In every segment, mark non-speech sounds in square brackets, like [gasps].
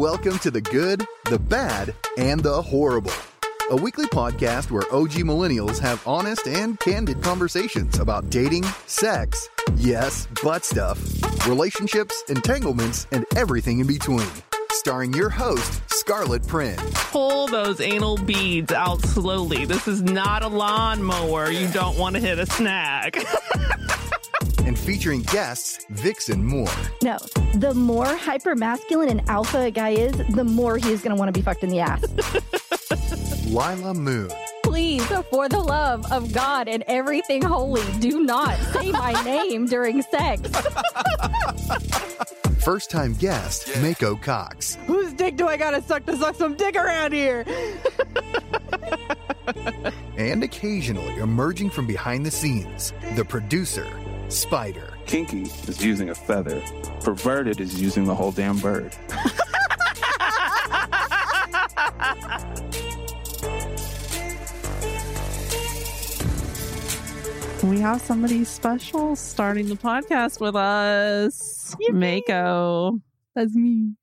Welcome to the good, the bad, and the horrible. A weekly podcast where OG millennials have honest and candid conversations about dating, sex, yes, butt stuff, relationships, entanglements, and everything in between. Starring your host, Scarlett Prin. Pull those anal beads out slowly. This is not a lawnmower. You don't want to hit a snag. [laughs] and featuring guests Vixen Moore. No, the more hyper masculine and alpha a guy is, the more he's going to want to be fucked in the ass. [laughs] Lila Moon. Please, for the love of God and everything holy, do not say my [laughs] name during sex. First time guest, Mayko Cox. Whose dick do I gotta suck to suck some dick around here? [laughs] and occasionally emerging from behind the scenes, the producer, Spider. Kinky is using a feather. Perverted is using the whole damn bird. we have somebody special starting the podcast with us. Yippee. Mayko. That's me.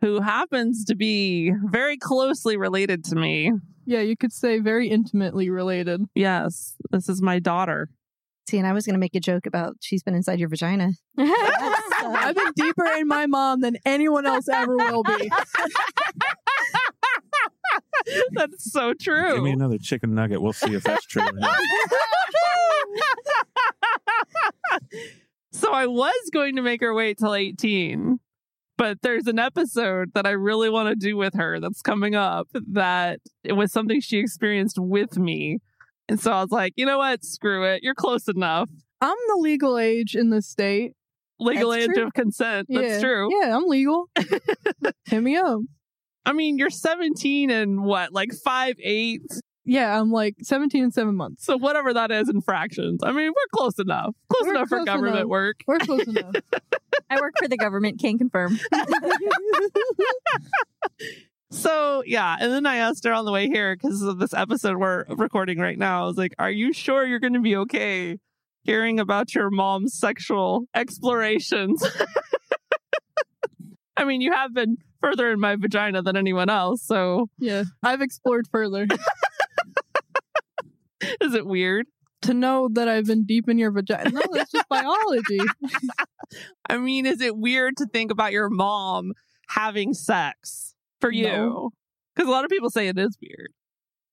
Who happens to be very closely related to me. Yeah, you could say very intimately related. Yes, this is my daughter. See, and I was going to make a joke about she's been inside your vagina. [laughs] I've been deeper in my mom than anyone else ever will be. [laughs] that's so true. Give me another chicken nugget. We'll see if that's true. [laughs] so I was going to make her wait till 18, but there's an episode that I really want to do with her that's coming up that it was something she experienced with me. And so I was like, you know what? Screw it. You're close enough. I'm the legal age in the state. Legal That's age true. of consent. That's true. Yeah, I'm legal. [laughs] Hit me up. I mean, you're 17 and what, like five eight? Yeah, I'm like 17 and seven months. So whatever that is in fractions. I mean, we're close enough. Close We're enough for government enough. work. We're close enough. [laughs] I work for the government, can confirm. [laughs] So yeah, and then I asked her on the way here because of this episode we're recording right now. I was like, "Are you sure you're going to be okay hearing about your mom's sexual explorations?" [laughs] I mean, you have been further in my vagina than anyone else, so yeah, I've explored further [laughs] is it weird? to know that I've been deep in your vagina. No, that's just biology. [laughs] I mean, is it weird to think about your mom having sex for you? No. Because a lot of people say it is weird.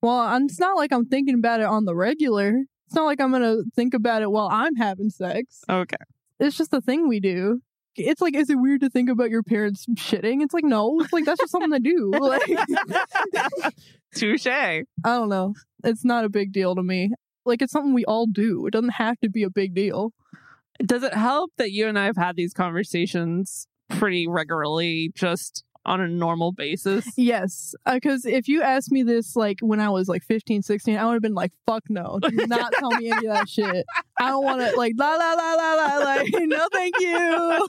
Well, I'm- it's not like I'm thinking about it on the regular. It's not like I'm gonna think about it while I'm having sex. Okay. It's just a thing we do. It's like, is it weird to think about your parents shitting? It's like, no. It's like that's just something to do. [laughs] Like, [laughs] Touche. I don't know. It's not a big deal to me. Like, it's something we all do. It doesn't have to be a big deal. Does it help that you and I have had these conversations pretty regularly, just on a normal basis? Yes, uh, because if you asked me this like when I was like 15, 16, I would have been like, "Fuck no, do not tell me any of that shit. I don't want to like la la la la la like [laughs] no, thank you."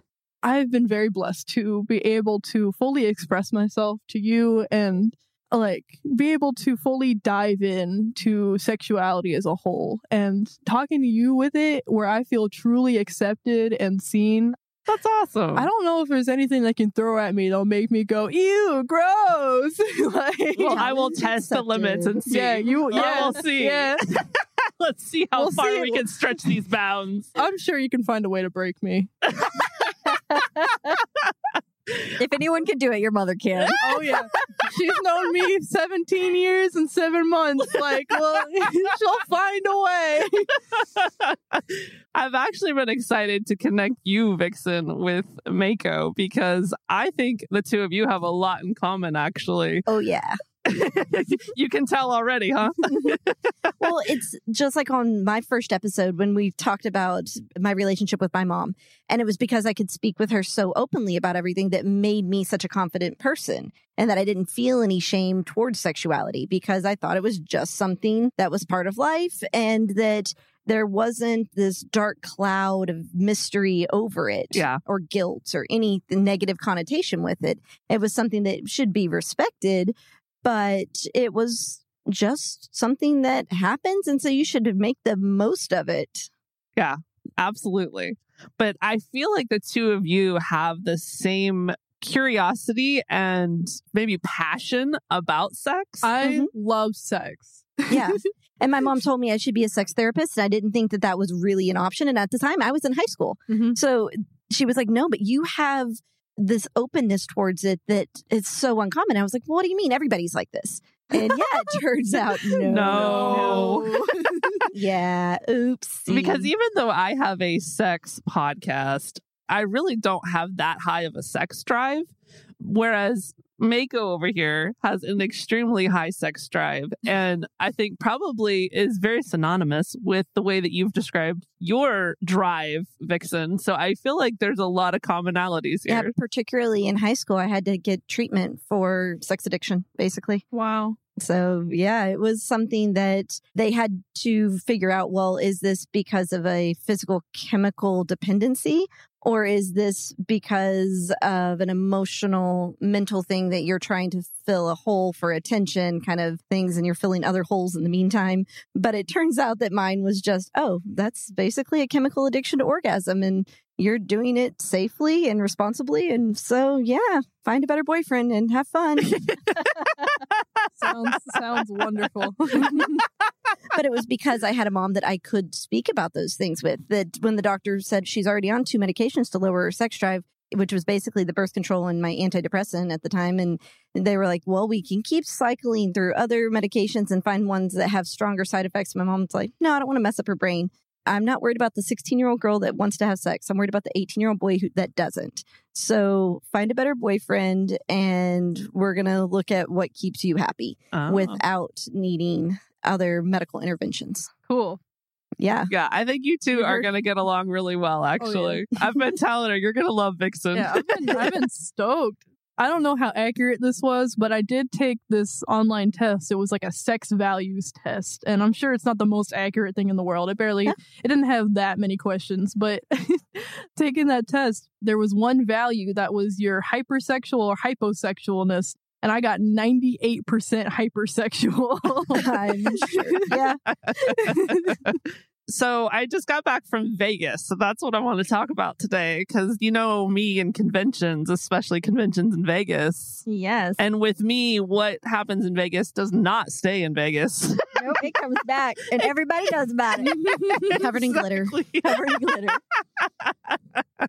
[laughs] I've been very blessed to be able to fully express myself to you and like be able to fully dive in to sexuality as a whole and talking to you with it where I feel truly accepted and seen. That's awesome. I don't know if there's anything that can throw at me that'll make me go, ew, gross. [laughs] like, well, I will test the limits and see. yeah, you, yeah, we'll see. Yeah, [laughs] Let's see how We'll far see. we can stretch these bounds. I'm sure you can find a way to break me. [laughs] if anyone can do it, your mother can. [laughs] Oh yeah, she's known me 17 years and seven months. Like, well, [laughs] she'll find a way. I've actually been excited to connect you, Vixen, with Mayko because I think the two of you have a lot in common, actually. Oh, yeah. [laughs] you can tell already, huh? [laughs] well, it's just like on my first episode when we talked about my relationship with my mom. And it was because I could speak with her so openly about everything that made me such a confident person and that I didn't feel any shame towards sexuality because I thought it was just something that was part of life and that there wasn't this dark cloud of mystery over it Yeah. or guilt or any negative connotation with it. It was something that should be respected, but it was just something that happens. And so you should make the most of it. Yeah, absolutely. But I feel like the two of you have the same curiosity and maybe passion about sex. I Mhm. love sex. Yeah. [laughs] and my mom told me I should be a sex therapist. And I didn't think that that was really an option. And at the time, I was in high school. Mhm. So she was like, no, but you have this openness towards it that it's so uncommon. I was like, well, what do you mean? Everybody's like this. And yeah, it [laughs] turns out no. No. [laughs] Yeah. Oops. because even though I have a sex podcast, I really don't have that high of a sex drive. Whereas Mayko over here has an extremely high sex drive, and I think probably is very synonymous with the way that you've described your drive, Vixen. So I feel like there's a lot of commonalities here. yeah, particularly in high school, I had to get treatment for sex addiction, basically. Wow. So, yeah, it was something that they had to figure out well, is this because of a physical chemical dependency? Or is this because of an emotional, mental thing that you're trying to fill a hole for attention kind of things and you're filling other holes in the meantime? But it turns out that mine was just, oh, that's basically a chemical addiction to orgasm and you're doing it safely and responsibly. And so, yeah, find a better boyfriend and have fun. [laughs] Sounds sounds wonderful. [laughs] but it was because I had a mom that I could speak about those things with. That when the doctor said she's already on two medications to lower her sex drive, which was basically the birth control and my antidepressant at the time, and they were like, "Well, we can keep cycling through other medications and find ones that have stronger side effects." My mom's like, "No, I don't want to mess up her brain." I'm not worried about the 16 year old girl that wants to have sex. I'm worried about the 18 year old boy who, that doesn't. So find a better boyfriend, and we're gonna look at what keeps you happy Oh. without needing other medical interventions. cool. Yeah. yeah, I think you two are going to get along really well, oh, actually. I've been telling her you're going to love Vixen. Yeah, I've been, I've been [laughs] stoked. I don't know how accurate this was, but I did take this online test. It was like a sex values test, and I'm sure it's not the most accurate thing in the world. It barely, Yeah. it didn't have that many questions, but [laughs] taking that test, there was one value that was your hypersexual or hyposexualness, and I got 98% hypersexual. [laughs] I'm sure. Yeah. [laughs] So I just got back from Vegas. So that's what I want to talk about today. Cause you know me and conventions, especially conventions in Vegas. Yes. And with me, what happens in Vegas does not stay in Vegas. [laughs] Nope, it comes back, and everybody knows about it. [laughs] Covered in glitter. Covered in glitter. [laughs]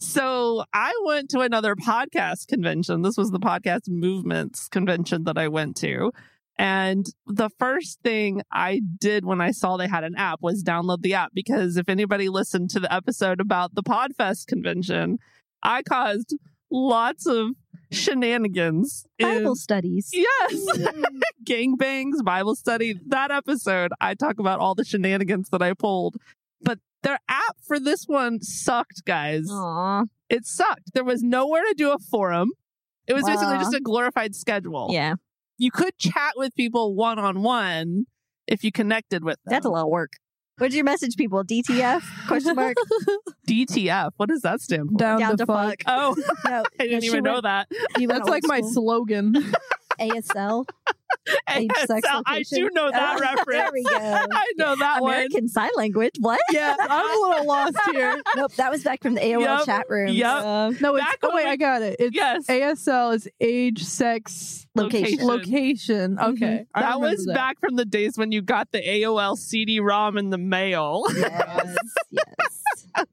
So I went to another podcast convention. This was the podcast movements convention that I went to. And the first thing I did when I saw they had an app was download the app because if anybody listened to the episode about the Podfest convention, I caused lots of shenanigans. in- Bible studies. Yes. Mm. [laughs] Gangbangs, Bible study. That episode, I talk about all the shenanigans that I pulled. But their app for this one sucked, guys. Aw. It sucked. There was nowhere to do a forum. It was basically just a glorified schedule. Yeah. You could chat with people one on one if you connected with them. That's a lot of work. What'd you message people? DTF? Question mark. [laughs] DTF. What does that stand for? Down, Down to to fuck. fuck. Oh, [laughs] No. [laughs] I didn't she even know that. That's like old my slogan. ASL. Age, [laughs] sex, ASL. I do know that Oh, reference. [laughs] There we go. [laughs] I know that one. American Sign Language. What? Yeah, I'm a little lost here. Nope. That was back from the AOL Yup. chat room. Yup. Uh, No, it's Back oh wait, when- I got it. It's Yes. ASL is age, sex, location. Location. location. Okay, I That remember was back from the days when you got the AOL CD-ROM in the mail, yes. Yes.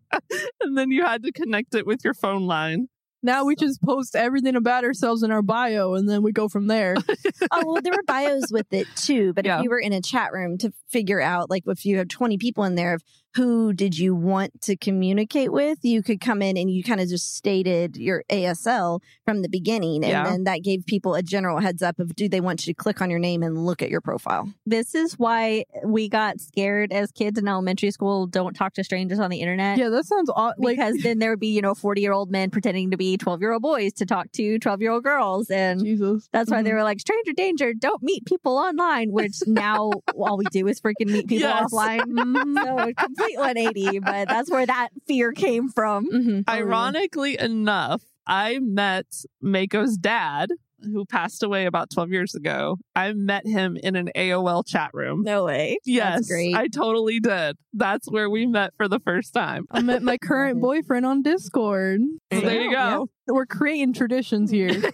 and then you had to connect it with your phone line. Now we just post everything about ourselves in our bio, and then we go from there. [laughs] oh well there were bios with it too but Yeah. if you were in a chat room to figure out like if you have 20 people in there of who did you want to communicate with you could come in and you kind of just stated your asl from the beginning and Yeah. then that gave people a general heads up of do they want you to click on your name and look at your profile This is why we got scared as kids in elementary school. Don't talk to strangers on the internet. yeah, that sounds odd. Like because then there would be, you know, 40 year old men pretending to be 12 year old boys to talk to 12 year old girls. And Jesus. that's why they Mhm. were like, stranger danger, don't meet people online, which now all we do is freaking meet people Yes. offline. Mhm. [laughs] So a complete 180, but that's where that fear came from. mm-hmm. Ironically enough, I met Mayko's dad who passed away about 12 years ago, I met him in an AOL chat room. No way. Yes, great. I totally did. That's where we met for the first time. I met my current [laughs] boyfriend on Discord. So there you Yeah. go. We're creating traditions here. [laughs]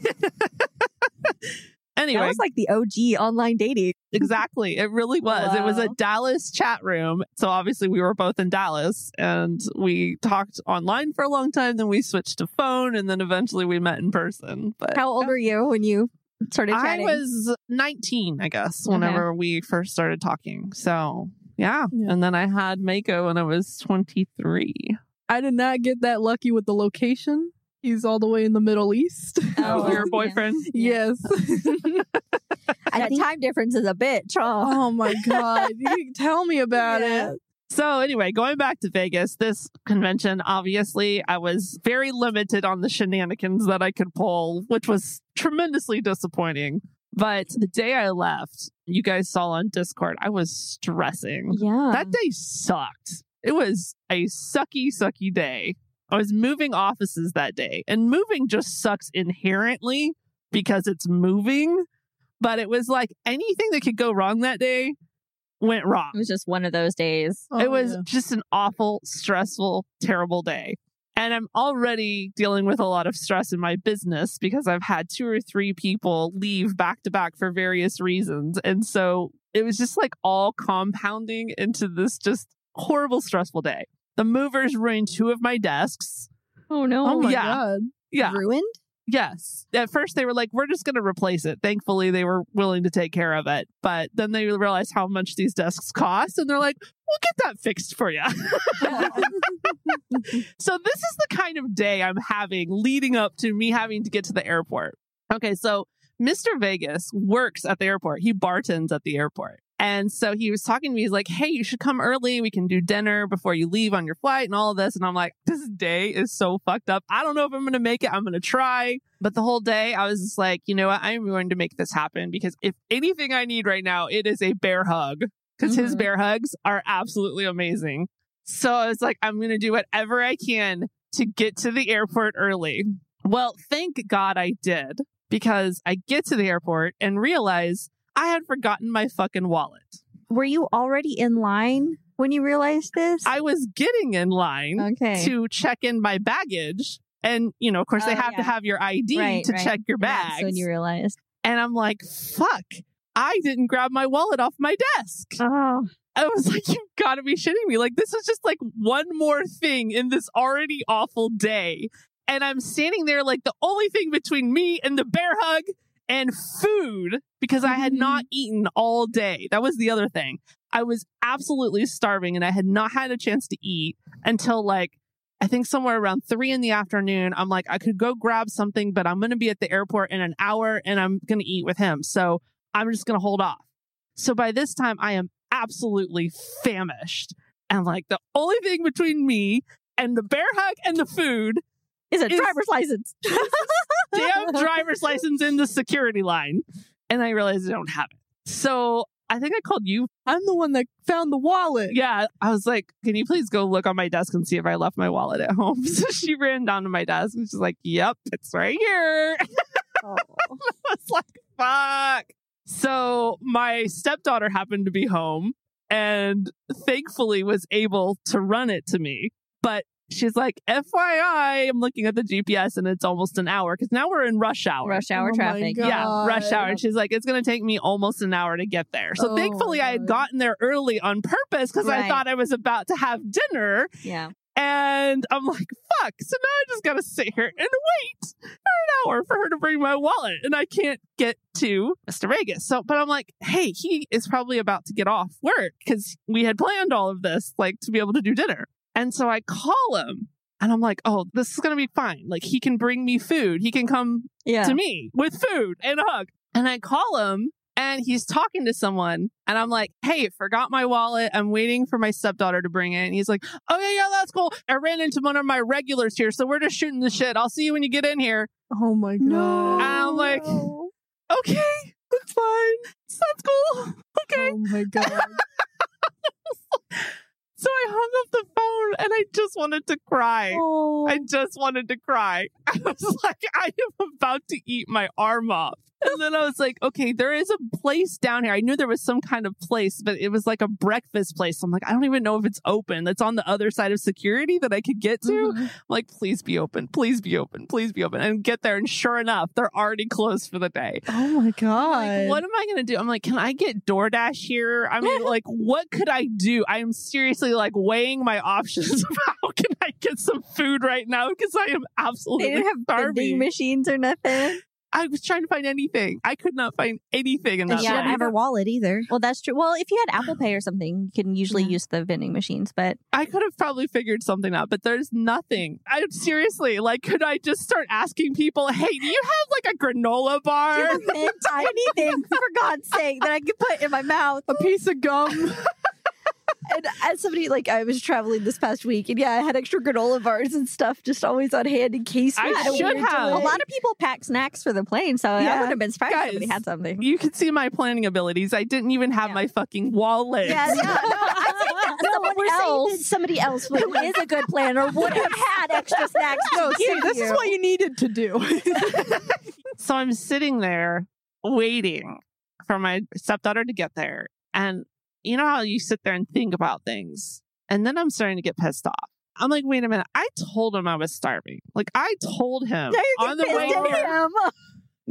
Anyway, That was like the OG online dating. [laughs] exactly. It really was. It was a Dallas chat room. So obviously we were both in Dallas and we talked online for a long time. Then we switched to phone and then eventually we met in person. But How old were you when you started I was 19, I guess, Okay. whenever we first started talking. So yeah. Yeah. And then I had Mayko when I was 23. I did not get that lucky with the location. He's all the way in the Middle East. [laughs] Oh, your boyfriend? yes. [laughs] I that think time difference is a bitch. huh? oh my [laughs] god. You tell me about Yeah. it. So anyway, going back to Vegas, this convention, obviously, I was very limited on the shenanigans that I could pull, which was tremendously disappointing. But the day I left, you guys saw on Discord, I was stressing. Yeah. That day sucked. It was a sucky, sucky day. I was moving offices that day, and moving just sucks inherently because it's moving. But it was like anything that could go wrong that day went wrong it was just one of those days. Oh, it was yeah. just an awful, stressful, terrible day. And I'm already dealing with a lot of stress in my business because I've had two or three people leave back to back for various reasons. And so it was just like all compounding into this just horrible, stressful day. The movers ruined two of my desks. Oh no. Oh, oh my yeah. god. Yeah. ruined. Yes. At first, they were like, we're just going to replace it. Thankfully, they were willing to take care of it. But then they realized how much these desks cost. And they're like, we'll get that fixed for you. [laughs] so, this is the kind of day I'm having leading up to me having to get to the airport. Okay. So, Mr. Vegas works at the airport, he bartends at the airport. And so he was talking to me. He's like, Hey, you should come early. We can do dinner before you leave on your flight and all of this. And I'm like, This day is so fucked up. I don't know if I'm going to make it. I'm going to try. But the whole day, I was just like, You know what? I'm going to make this happen because if anything I need right now, it is a bear hug because his Mhm. bear hugs are absolutely amazing. So I was like, I'm going to do whatever I can to get to the airport early. Well, thank God I did because I get to the airport and realize I had forgotten my fucking wallet. Were you already in line when you realized this? I was getting in line okay. to check in my baggage. And, you know, of course, they Oh, have to have your ID Right, to right. check your that's when you realized. and I'm like, fuck, I didn't grab my wallet off my desk. Oh. I was [laughs] like, you've got to be shitting me. Like, this is just like one more thing in this already awful day. And I'm standing there like the only thing between me and the bear hug and food because I had not mm-hmm. eaten all day. That was the other thing. I was absolutely starving and I had not had a chance to eat until like, I think somewhere around three in the afternoon. I'm like, I could go grab something, but I'm going to be at the airport in an hour and I'm going to eat with him. So I'm just going to hold off. So by this time, I am absolutely famished. And like the only thing between me and the bear hug and the food, Is a Is- driver's license. [laughs] damn [laughs] driver's license in the security line. And I realized I don't have it. So I think I called you. I'm the one that found the wallet. Yeah. I was like, can you please go look on my desk and see if I left my wallet at home? [laughs] So she ran down to my desk and she's like, yep, it's right here. Oh. [laughs] I was like, fuck. So my stepdaughter happened to be home and thankfully was able to run it to me. But she's like, FYI, I'm looking at the GPS and it's almost an hour because now we're in rush hour. Rush hour Oh traffic. Yeah, rush hour. And she's like, it's going to take me almost an hour to get there. So Oh thankfully, I had gotten there early on purpose because I thought I was about to have dinner. Yeah. And I'm like, fuck. So now I just got to sit here and wait for an hour for her to bring my wallet. And I can't get to Mr. Vegas. So, but I'm like, hey, he is probably about to get off work because we had planned all of this, like to be able to do dinner. And so I call him and I'm like, oh, this is going to be fine. Like he can bring me food. He can come Yeah. to me with food and a hug. And I call him and he's talking to someone. And I'm like, hey, forgot my wallet. I'm waiting for my stepdaughter to bring it. And he's like, oh, yeah, yeah, that's cool. I ran into one of my regulars here. So we're just shooting the shit. I'll see you when you get in here. Oh my god. No. I'm like- No. Okay, that's fine. That's cool. Oh okay. Oh my [laughs] god. So I hung up the phone and I just wanted to cry. Oh. I just wanted to cry. [laughs] I was like, I am about to eat my arm off. And then I was like, okay, there is a place down here. I knew there was some kind of place, but it was like a breakfast place. I'm like, I don't even know if it's open. That's on the other side of security that I could get to. Mm-hmm. I'm like, please be open. Please be open. Please be open. And get there. And sure enough, they're already closed for the day. Oh my god. Like, what am I going to do? I'm like, can I get DoorDash here? I mean, like, what could I do? I am seriously like weighing my options. [laughs] of How can I get some food right now? Because I am absolutely They didn't have vending starving. machines or nothing. I was trying to find anything. I could not find anything in And that she didn't have her wallet either. Well, that's true. Well, if you had Apple Pay [sighs] or something, you can usually Yeah. use the vending machines. But I could have probably figured something out, but there's nothing. I seriously like. Could I just start asking people, "Hey, do you have like a granola bar?" Do you have mint anything for God's sake that I could put in my mouth? a piece of gum. [laughs] And as somebody like I was traveling this past week, and yeah, I had extra granola bars and stuff just always on hand in case. I we had a should weird have. A lot of people pack snacks for the plane, so I wouldn't have been surprised if Guys, somebody had something. You can see my planning abilities. I didn't even have Yeah. my fucking wallet. Yeah, yeah. No, I think that No, someone we're saying that else somebody else who is a good planner would have had extra snacks. No, see, give this is what you needed to do. [laughs] So I'm sitting there waiting for my stepdaughter to get there. And you know how you sit there and think about things? And then I'm starting to get pissed off. I'm like, wait a minute. I told him I was starving. Like, I told him on the way here. him.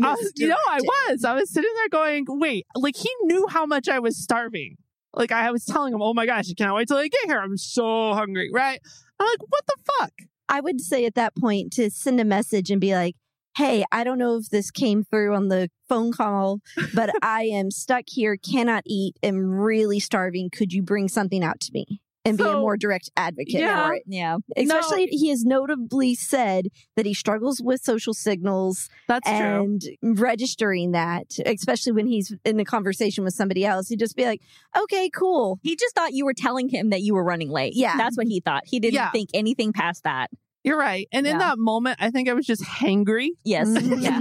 I was, you know, I [laughs] was. I was sitting there going, wait, like he knew how much I was starving. Like I was telling him, oh my gosh, I can't wait till I get here. I'm so hungry, right? I'm like, what the fuck? I would say at that point to send a message and be like, "Hey, I don't know if this came through on the phone call, [laughs] but I am stuck here, cannot eat, am really starving. Could you bring something out to me?" And be a more direct advocate Yeah. for it. Yeah. Especially, he has notably said that he struggles with social signals That's true. and registering that, especially when he's in a conversation with somebody else. He'd just be like, okay, cool. He just thought you were telling him that you were running late. Yeah. That's what he thought. He didn't Yeah. think anything past that. You're right. And in that moment, I think I was just hangry Yes. [laughs] Yeah.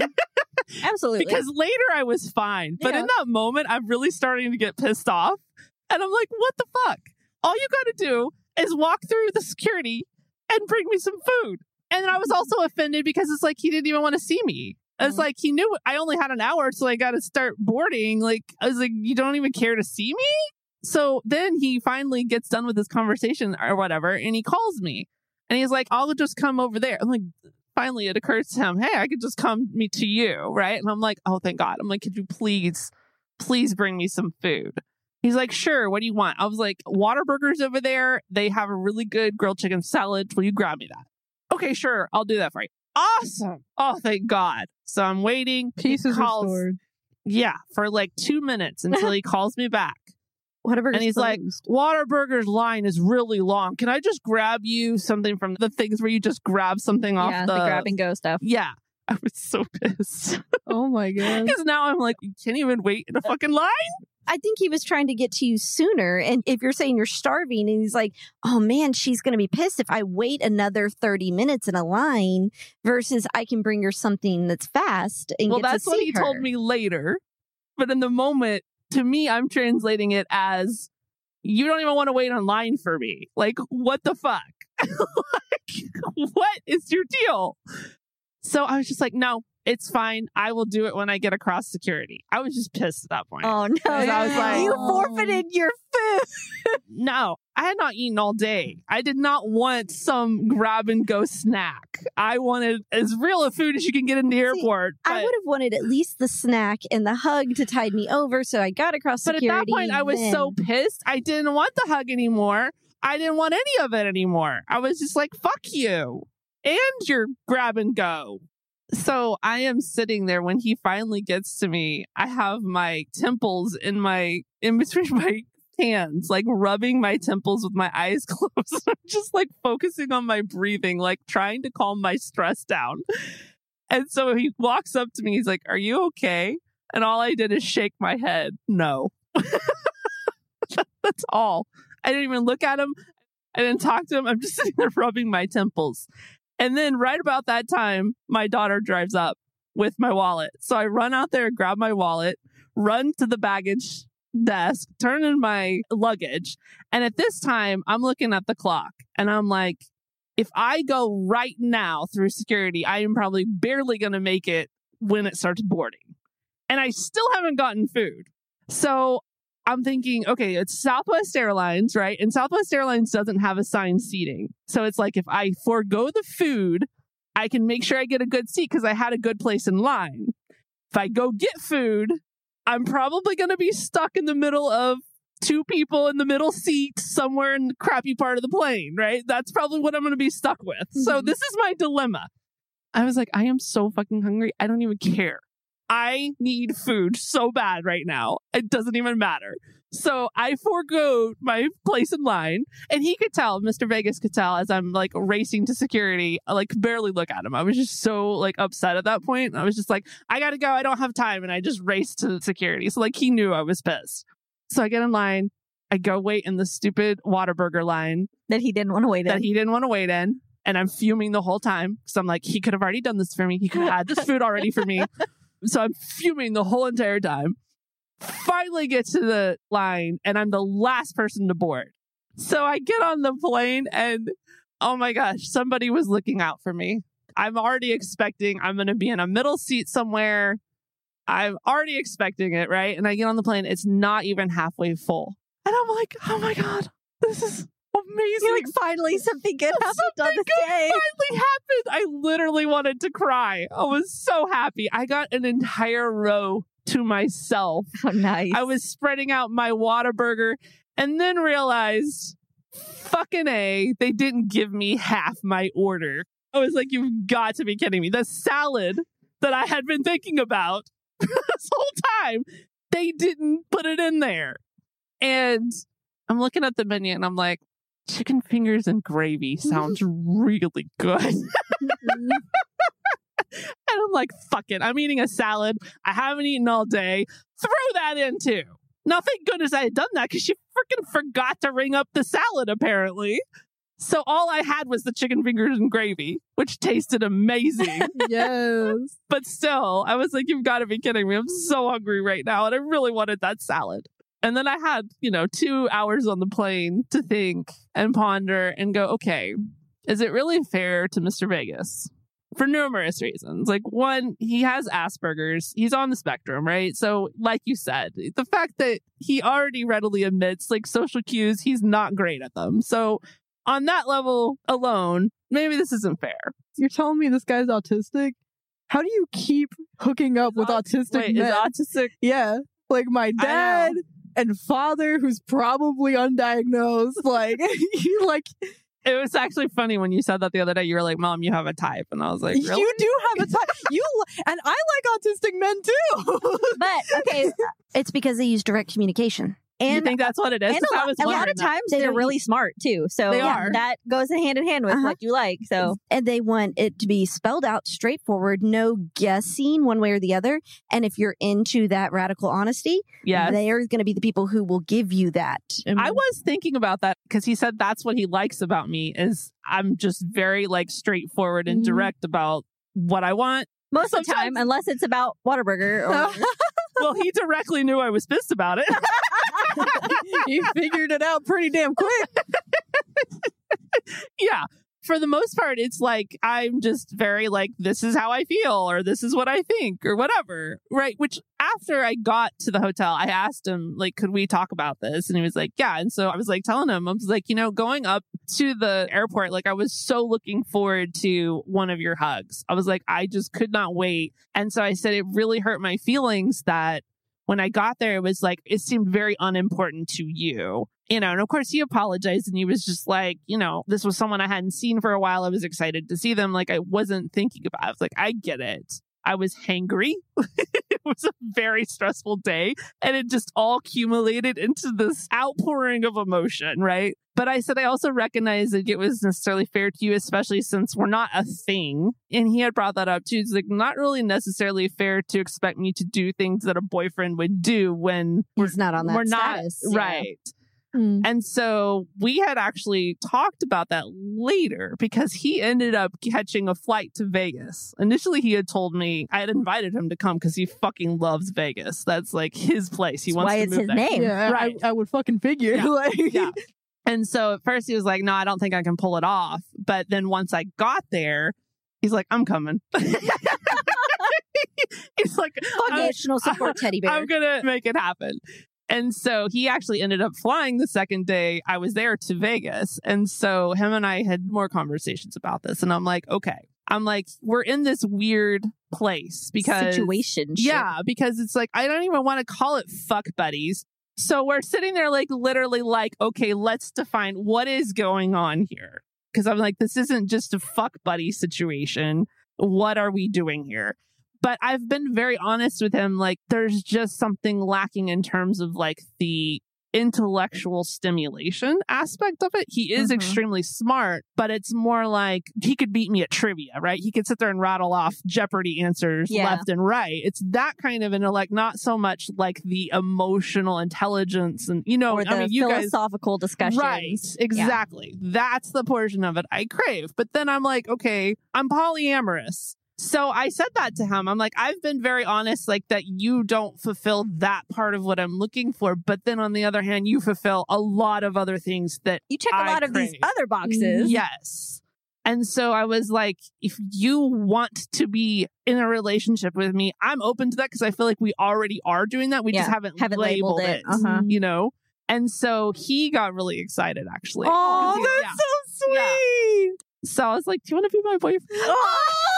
Absolutely. because later I was fine. But Yeah. in that moment, I'm really starting to get pissed off. And I'm like, what the fuck? All you got to do is walk through the security and bring me some food. And I was also offended because it's like he didn't even want to see me. It's Mhm. like he knew I only had an hour, so I got to start boarding. Like, I was like, you don't even care to see me? So then he finally gets done with his conversation or whatever, and he calls me and he's like, I'll just come over there. I'm like, finally it occurs to him, hey, I could just come meet to you, right? And I'm like, oh, thank God. I'm like, could you please, please bring me some food? He's like, sure. What do you want? I was like, Whataburgers over there. They have a really good grilled chicken salad. Will you grab me that? Okay, sure. I'll do that for you. Awesome. Oh, thank God. So I'm waiting. He Peace is calls- restored. Yeah, for like two minutes until he [laughs] calls me back. Whatever. And he's like, Whataburger's line is really long. Can I just grab you something from the things where you just grab something off yeah, the, the grab and go stuff. Yeah. I was so [laughs] pissed. Oh my god. Because now I'm like, you can't even wait in a fucking line. I think he was trying to get to you sooner. And if you're saying you're starving and he's like, oh man, she's going to be pissed if I wait another 30 minutes in a line versus I can bring her something that's fast and well, that's what he her. told me later. But in the moment, to me, I'm translating it as you don't even want to wait online for me. Like, what the fuck? [laughs] like, what is your deal? So I was just like, no, it's fine. I will do it when I get across security. I was just pissed at that point. Oh no! I was like- you forfeited your food. [laughs] No, I had not eaten all day. I did not want some grab and go snack. I wanted as real a food as you can get in the airport. I would have wanted at least the snack and the hug to tide me over so I got across security. But at that point, I was so pissed. I didn't want the hug anymore. I didn't want any of it anymore. I was just like, fuck you and your grab and go. So I am sitting there when he finally gets to me. I have my temples in my, in between [laughs] my hands, like rubbing my temples with my eyes [laughs] closed. Just like focusing on my breathing, like trying to calm my stress down. And so he walks up to me. He's like, Are you okay? And all I did is shake my head. No. [laughs] That's all. I didn't even look at him. I didn't talk to him. I'm just sitting there rubbing my temples. And then right about that time, my daughter drives up with my wallet. So I run out there, grab my wallet, run to the baggage desk, turn in my luggage. And at this time, I'm looking at the clock and I'm like, if I go right now through security, I am probably barely going to make it when it starts boarding. And I still haven't gotten food. So I'm thinking, okay, it's Southwest Airlines, right? And Southwest Airlines doesn't have assigned seating. So it's like if I forego the food, I can make sure I get a good seat because I had a good place in line. If I go get food, I'm probably going to be stuck in the middle of two people in the middle seat somewhere in the crappy part of the plane, right? That's probably what I'm going to be stuck with. So Mhm. this is my dilemma. I was like, I am so fucking hungry. I don't even care. I need food so bad right now. It doesn't even matter. So I forego my place in line, and he could tell, Mr. Vegas could tell as I'm like racing to security, I like barely look at him. I was just so like upset at that point. I was just like, I gotta go. I don't have time. And I just raced to security. So like he knew I was pissed. So I get in line. I go wait in the stupid Whataburger line That he didn't want to wait that in. he didn't want to wait in. And I'm fuming the whole time because I'm like, he could have already done this for me. He could have had this [laughs] food already for me. So I'm fuming the whole entire time. Finally get to the line and I'm the last person to board. So I get on the plane and oh my gosh, somebody was looking out for me. I'm already expecting I'm going to be in a middle seat somewhere. I'm already expecting it, right? And I get on the plane, it's not even halfway full. And I'm like, oh my God, this is amazing. You're like, finally, something good happened on Something this good day. finally happened. I literally wanted to cry. I was so happy. I got an entire row to myself. [laughs] Oh, nice. I was spreading out my Whataburger and then realized, fucking A, they didn't give me half my order. I was like, you've got to be kidding me. The salad that I had been thinking about [laughs] this whole time, they didn't put it in there. And I'm looking at the menu and I'm like, chicken fingers and gravy sounds really good. [laughs] And I'm like, fuck it. I'm eating a salad. I haven't eaten all day. Throw that in too. Now, thank goodness I had done that because she freaking forgot to ring up the salad, apparently. So all I had was the chicken fingers and gravy, which tasted amazing. [laughs] yes. but still, I was like, you've got to be kidding me. I'm so hungry right now. And I really wanted that salad. And then I had, you know, two hours on the plane to think and ponder and go, okay, is it really fair to Mr. Vegas? For numerous reasons. Like, one, he has Asperger's. He's on the spectrum, right? So, like you said, the fact that he already readily admits, like, social cues, he's not great at them. So, on that level alone, maybe this isn't fair. You're telling me this guy's autistic? How do you keep hooking up with autistic Wait, men? is autistic? yeah. Like my dad and father who's probably undiagnosed. Like [laughs] you like It was actually funny when you said that the other day. You were like, "Mom, you have a type," and I was like, "Really?" you do have a type. [laughs] you and I like autistic men too. but okay, It's because they use direct communication. You think that's what it is? and a lot, a lot of times They they're really smart too. So yeah, that goes hand in hand with Uh-huh. what you like. So and they want it to be spelled out straightforward, no guessing one way or the other. And if you're into that radical honesty, yeah, they are going to be the people who will give you that. I was thinking about that because he said that's what he likes about me is I'm just very like straightforward and Mhm. direct about what I want. most of the time, unless it's about Whataburger or [laughs] Well, he directly knew I was pissed about it. [laughs] [laughs] he figured it out pretty damn quick. [laughs] yeah. For the most part, it's like I'm just very like, this is how I feel, or this is what I think, or whatever. Right. Which after I got to the hotel, I asked him, like, could we talk about this? And he was like, yeah. And so I was like telling him, I was like, you know, going up to the airport, like, I was so looking forward to one of your hugs. I was like, I just could not wait. And so I said, it really hurt my feelings that when I got there, it was like, it seemed very unimportant to you. You know, and of course he apologized and he was just like, you know, this was someone I hadn't seen for a while. I was excited to see them. Like I wasn't thinking about it. I was like, I get it. I was hangry. [laughs] it [laughs] was a very stressful day and it just all accumulated into this outpouring of emotion, right? But I said I also recognize that it was necessarily fair to you, especially since we're not a thing. And he had brought that up too. It's like not really necessarily fair to expect me to do things that a boyfriend would do when we're, He's not on that we're not. Yeah. right. Hmm. And so we had actually talked about that later because he ended up catching a flight to Vegas. Initially, he had told me I had invited him to come because he fucking loves Vegas. That's like his place. He That's wants why to it's move his there. name. Yeah, Right. I, I would fucking figure. Yeah. Like, Yeah. [laughs] And so at first he was like, no, I don't think I can pull it off. But then once I got there, he's like, I'm coming. [laughs] [laughs] he's like, I'm, Emotional support teddy bear. I'm going to make it happen. And so he actually ended up flying the second day I was there to Vegas. And so him and I had more conversations about this. And I'm like, okay. I'm like, we're in this weird place because situation. yeah, because it's like I don't even want to call it fuck buddies. So we're sitting there like literally like, okay, let's define what is going on here. Because I'm like, this isn't just a fuck buddy situation. What are we doing here? But I've been very honest with him. Like, there's just something lacking in terms of like the intellectual stimulation aspect of it. He is Mhm. extremely smart, but it's more like he could beat me at trivia, right? He could sit there and rattle off Jeopardy answers Yeah. left and right. It's that kind of intellect, not so much like the emotional intelligence and, you know, or the I mean, you guys. philosophical discussions. Right, exactly. That's the portion of it I crave. But then I'm like, okay, I'm polyamorous. So I said that to him. I'm like, I've been very honest, like that you don't fulfill that part of what I'm looking for. But then on the other hand, you fulfill a lot of other things that, You check a I lot of these other boxes. yes. And so I was like, if you want to be in a relationship with me, I'm open to that because I feel like we already are doing that. We just haven't, haven't labeled, labeled it, it. Uh-huh. you know? And so he got really excited actually. Oh, that's yeah. so sweet. So I was like, "Do you want to be my boyfriend?" Oh, [laughs]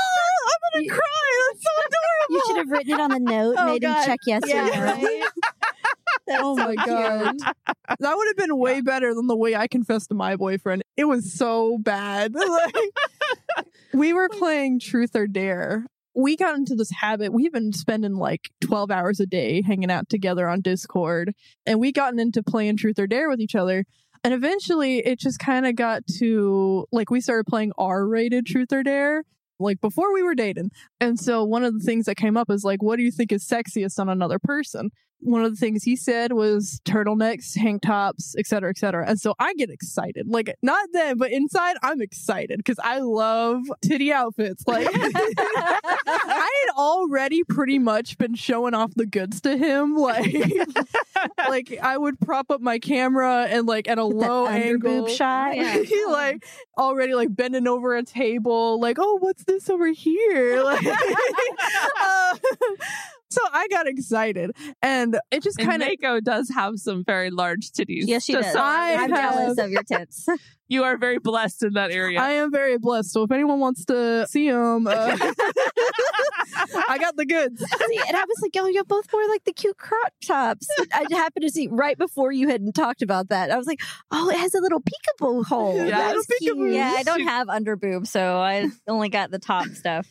I'm gonna You- cry. That's so adorable. you should have written it on the note, Oh, made God. him check yes Yeah, or no. right? oh my god, that would have been way better than the way I confessed to my boyfriend. It was so bad. [laughs] Like, we were playing Truth or Dare. We got into this habit. We've been spending like 12 hours a day hanging out together on Discord, and we gotten into playing Truth or Dare with each other. And eventually, it just kind of got to like we started playing R-rated Truth or Dare, like before we were dating. And so one of the things that came up is like, what do you think is sexiest on another person? One of the things he said was turtlenecks, tank tops, et cetera, et cetera. And so I get excited. Like not then, but inside I'm excited because I love titty outfits. Like [laughs] I had already pretty much been showing off the goods to him. [laughs] Like like I would prop up my camera and like at a That low angle shot. [laughs] Yeah. like already like bending over a table, like, oh, what's this over here? Like, uh, so I got excited, and it just kind of Mayko does have some very large titties. Yes, she Just does. so- I I'm have- jealous of your tits. [laughs] you are very blessed in that area. I am very blessed. So if anyone wants to see them, uh, [laughs] [laughs] I got the goods. See, and I was like, oh, you both wore like the cute crop tops. I happened to see right before you had talked about that. I was like, oh, it has a little peekaboo hole. Yeah, That's little peekaboo. cute. yeah, I don't have under boob, so I only got the top stuff.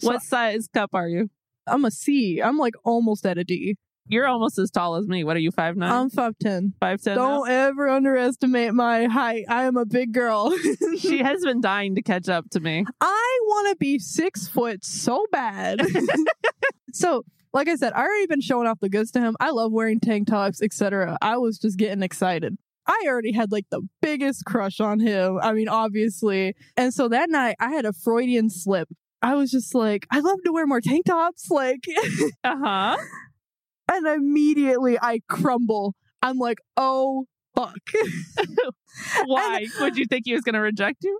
what size cup are you? I'm a C. I'm like almost at a D. You're almost as tall as me. What are you? Five nine, I'm five ten. five ten. Don't ever underestimate my height. I am a big girl. [laughs] She has been dying to catch up to me. I want to be six foot so bad. [laughs] so, like I said, I already been showing off the goods to him. I love wearing tank tops, etc. I was just getting excited. I already had like the biggest crush on him. I mean, obviously. And so that night, I had a Freudian slip. I was just like, I love to wear more tank tops. Like, [laughs] Uh huh. and immediately I crumble. I'm like, oh, fuck. [laughs] Why would you think he was going to reject you?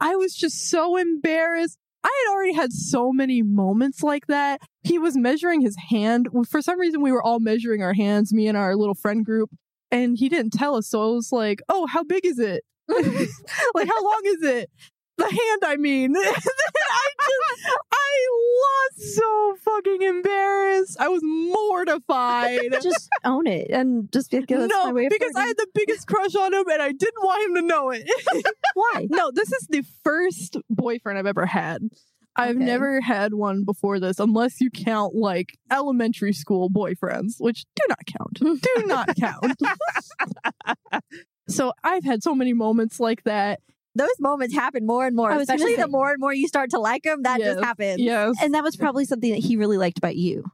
I was just so embarrassed. I had already had so many moments like that. He was measuring his hand. For some reason, we were all measuring our hands, me and our little friend group, and he didn't tell us. So I was like, oh, how big is it? [laughs] like, how long is it? The hand, I mean. [laughs] I just, I was so fucking embarrassed. I was mortified. [laughs] Just own it and just be like, "Oh, that's my no, way because I had the biggest crush on him and I didn't want him to know it. [laughs] Why? no, this is the first boyfriend I've ever had. I've Okay. never had one before this, unless you count like elementary school boyfriends, which do not count. Do not count. so I've had so many moments like that. Those moments happen more and more, I was gonna especially say- the more and more you start to like them. That Yes. just happens. Yes. And that was probably something that he really liked about you.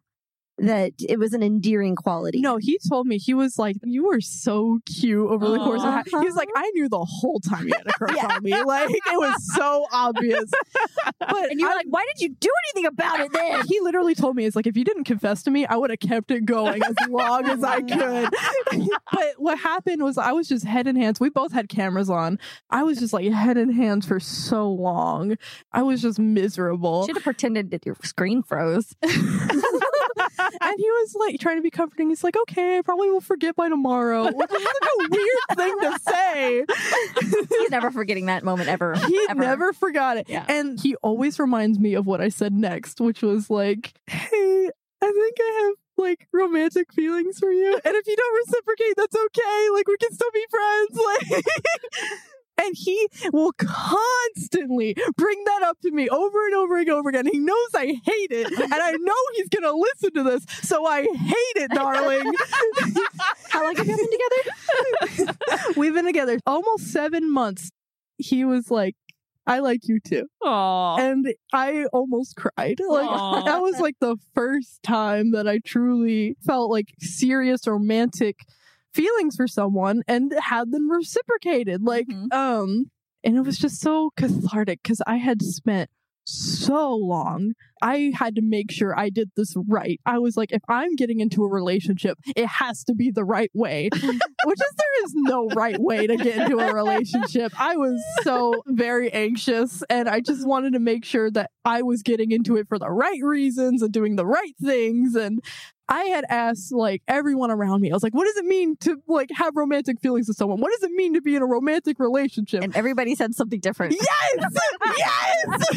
That it was an endearing quality. No, he told me he was like, "You were so cute over the course of." Uh-huh. Aw. He was like, "I knew the whole time you had a crush [laughs] Yeah. on me. Like it was so obvious." [laughs] But And you were I- like, why did you do anything about it then? he literally told me, "It's like if you didn't confess to me, I would have kept it going as long as I [laughs] could." but what happened was I was just head in hands. We both had cameras on. I was just like head in hands for so long. I was just miserable. Should have pretended that your screen froze. And he was like trying to be comforting. He's like, okay, I probably will forget by tomorrow. Which is like a [laughs] weird thing to say. He's never forgetting that moment ever. He ever. never forgot it. Yeah. And he always reminds me of what I said next, which was like, hey, I think I have like romantic feelings for you. And if you don't reciprocate, that's okay. Like we can still be friends. [laughs] Like And he will constantly bring that up to me over and over and over again. He knows I hate it, [laughs] and I know he's gonna listen to this, so I hate it, darling. [laughs] How long have you been together? [laughs] We've been together almost seven months. He was like, I like you too. Aw. And I almost cried. Like Aw. that was like the first time that I truly felt like serious romantic feelings for someone and had them reciprocated. Like, Mhm. um, and it was just so cathartic because I had spent so long. I had to make sure I did this right. I was like, if I'm getting into a relationship, it has to be the right way, [laughs] which is there is no right way to get into a relationship. I was so very anxious and I just wanted to make sure that I was getting into it for the right reasons and doing the right things. And I had asked like everyone around me, I was like, what does it mean to like have romantic feelings with someone? What does it mean to be in a romantic relationship? And everybody said something different. yes! [laughs] yes!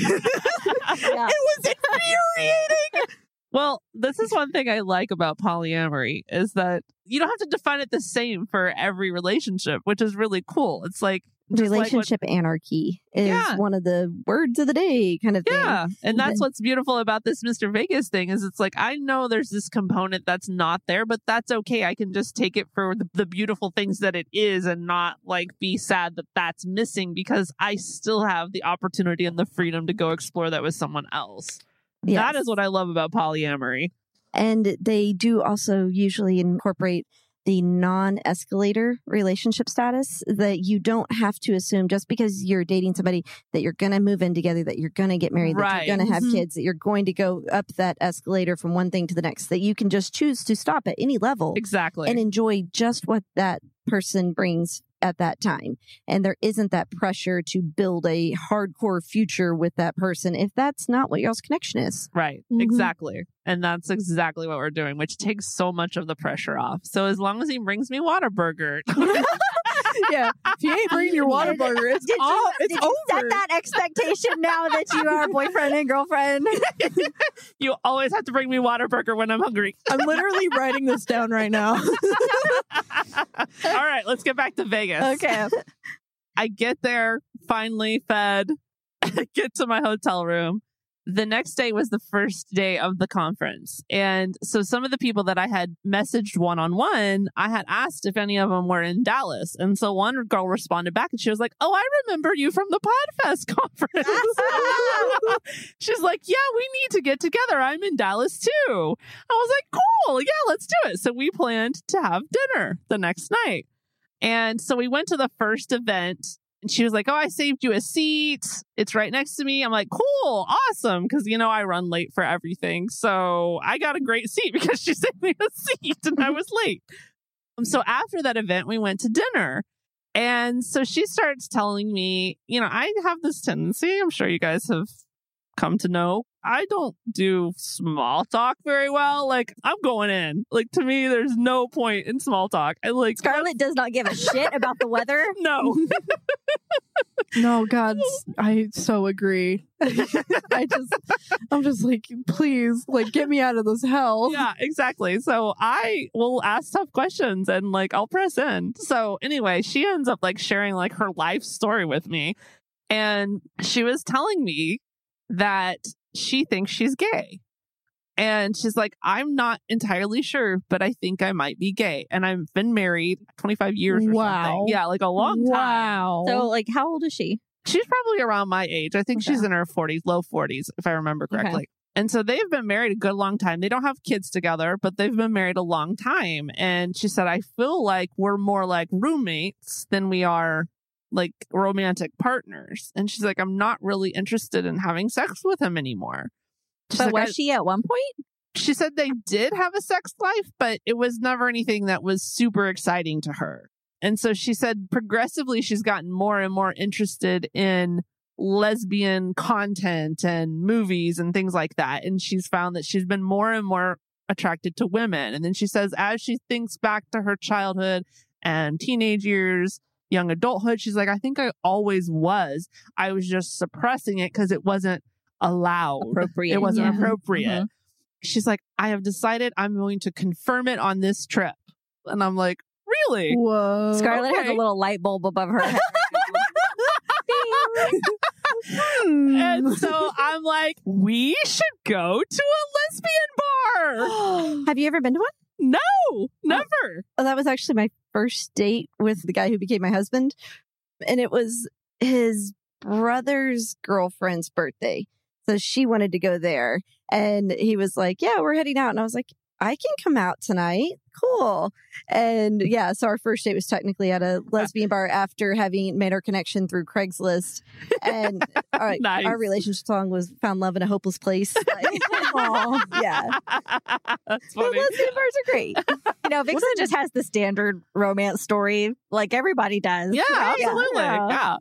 Yeah. It was infuriating. Well, this is one thing I like about polyamory is that you don't have to define it the same for every relationship, which is really cool. It's like just like what- Relationship anarchy is Yeah. one of the words of the day, kind of thing. yeah, and that's what's beautiful about this Mr. Vegas thing is it's like I know there's this component that's not there, but that's okay. I can just take it for the, the beautiful things that it is and not like be sad that that's missing because I still have the opportunity and the freedom to go explore that with someone else. That Yes. is what I love about polyamory. And they do also usually incorporate the non escalator relationship status that you don't have to assume just because you're dating somebody that you're going to move in together, that you're going to get married, that you're going to have Mhm. kids, that you're going to go up that escalator from one thing to the next, that you can just choose to stop at any level Exactly. and enjoy just what that person brings at that time. And there isn't that pressure to build a hardcore future with that person if that's not what y'all's connection is. Right. Mhm. Exactly. And that's exactly what we're doing, which takes so much of the pressure off. So as long as he brings me Whataburger, [laughs] [laughs] yeah. If you ain't bringing your Whataburger, it's Did you, all it's did you set that expectation now that you are boyfriend and girlfriend? [laughs] you always have to bring me Whataburger when I'm hungry. I'm literally writing this down right now. All right, let's get back to Vegas. okay. I get there, finally fed, [laughs] get to my hotel room. The next day was the first day of the conference. And so some of the people that I had messaged one on one, I had asked if any of them were in Dallas. And so one girl responded back and she was like, Oh, I remember you from the Podfest [laughs] conference. [laughs] She's like, Yeah, we need to get together. I'm in Dallas too. I was like, Cool. Yeah, let's do it. So we planned to have dinner the next night. And so we went to the first event and she was like, Oh, I saved you a seat. It's right next to me. I'm like, Cool, awesome. Cause you know, I run late for everything. So I got a great seat [laughs] because she saved me a seat and I was late. Um, so after that event, we went to dinner. And so she starts telling me, you know, I have this tendency, I'm sure you guys have come to know, I don't do small talk very well. Like, I'm going in. Like, to me, there's no point in small talk. I like, Scarlett does not give a shit about the weather. [laughs] no. [laughs] No, God, I so agree. [laughs] I just, I'm just like, please, like, get me out of this hell. yeah, exactly. So I will ask tough questions and like I'll press in. So anyway, she ends up like sharing like her life story with me. And she was telling me that she thinks she's gay. And she's like, I'm not entirely sure, but I think I might be gay. And I've been married 25 years or Wow. something. Yeah, like a long time. Wow. So, like, how old is she? She's probably around my age. I think she's in her 40s, low 40s, if I remember Okay. correctly. And so they've been married a good long time. They don't have kids together, but they've been married a long time. And she said, I feel like we're more like roommates than we are like romantic partners. And she's like, I'm not really interested in having sex with him anymore. She's But like, was she at one point? she said they did have a sex life, but it was never anything that was super exciting to her. And so she said progressively she's gotten more and more interested in lesbian content and movies and things like that. And she's found that she's been more and more attracted to women. And then she says, as she thinks back to her childhood and teenage years, young adulthood, she's like, I think I always was. I was just suppressing it because it wasn't allowed. Appropriate. It wasn't Yeah. appropriate. Mhm. She's like, I have decided I'm going to confirm it on this trip. And I'm like, really? Whoa. Scarlett has a little light bulb above her head. [laughs] Hmm. And so I'm like, we should go to a lesbian bar. [gasps] Have you ever been to one? No, oh. never. Oh, that was actually my first date with the guy who became my husband. And it was his brother's girlfriend's birthday. So she wanted to go there. And he was like, Yeah, we're heading out. And I was like, I can come out tonight. Cool. And yeah, so our first date was technically at a lesbian bar after having made our connection through Craigslist. And [laughs] our, Nice. our relationship song was Found Love in a Hopeless Place. Like, [laughs] yeah. That's funny. lesbian bars are great. you know, [laughs] Vixen just has the standard romance story like everybody does. Yeah, right? absolutely. Yeah. Yeah.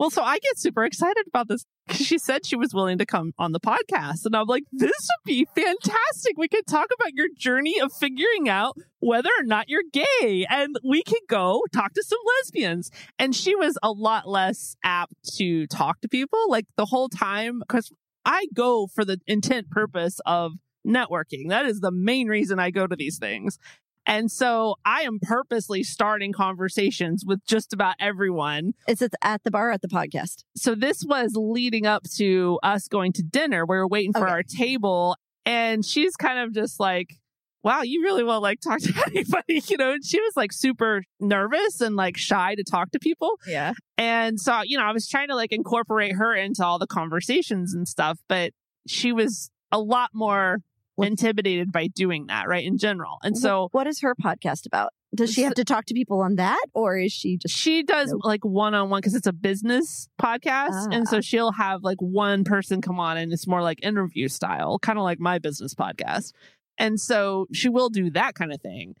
Well, so I get super excited about this. 'Cause She said she was willing to come on the podcast. And I'm like, this would be fantastic. We could talk about your journey of figuring out whether or not you're gay. And we could go talk to some lesbians. And she was a lot less apt to talk to people like the whole time. Because I go for the intent purpose of networking. That is the main reason I go to these things. And so I am purposely starting conversations with just about everyone. It's at the bar at the podcast. So this was leading up to us going to dinner. We were waiting for Okay. our table and she's kind of just like, wow, you really won't like talk to [laughs] anybody, you know? And she was like super nervous and like shy to talk to people. Yeah. And so, you know, I was trying to like incorporate her into all the conversations and stuff, but she was a lot more intimidated by doing that, right? In general. And so what is her podcast about? Does she have to talk to people on that, or is she just? she does Nope. like one on one because it's a business podcast. And Ah. so she'll have like one person come on and it's more like interview style, kind of like my business podcast. And so she will do that kind of thing.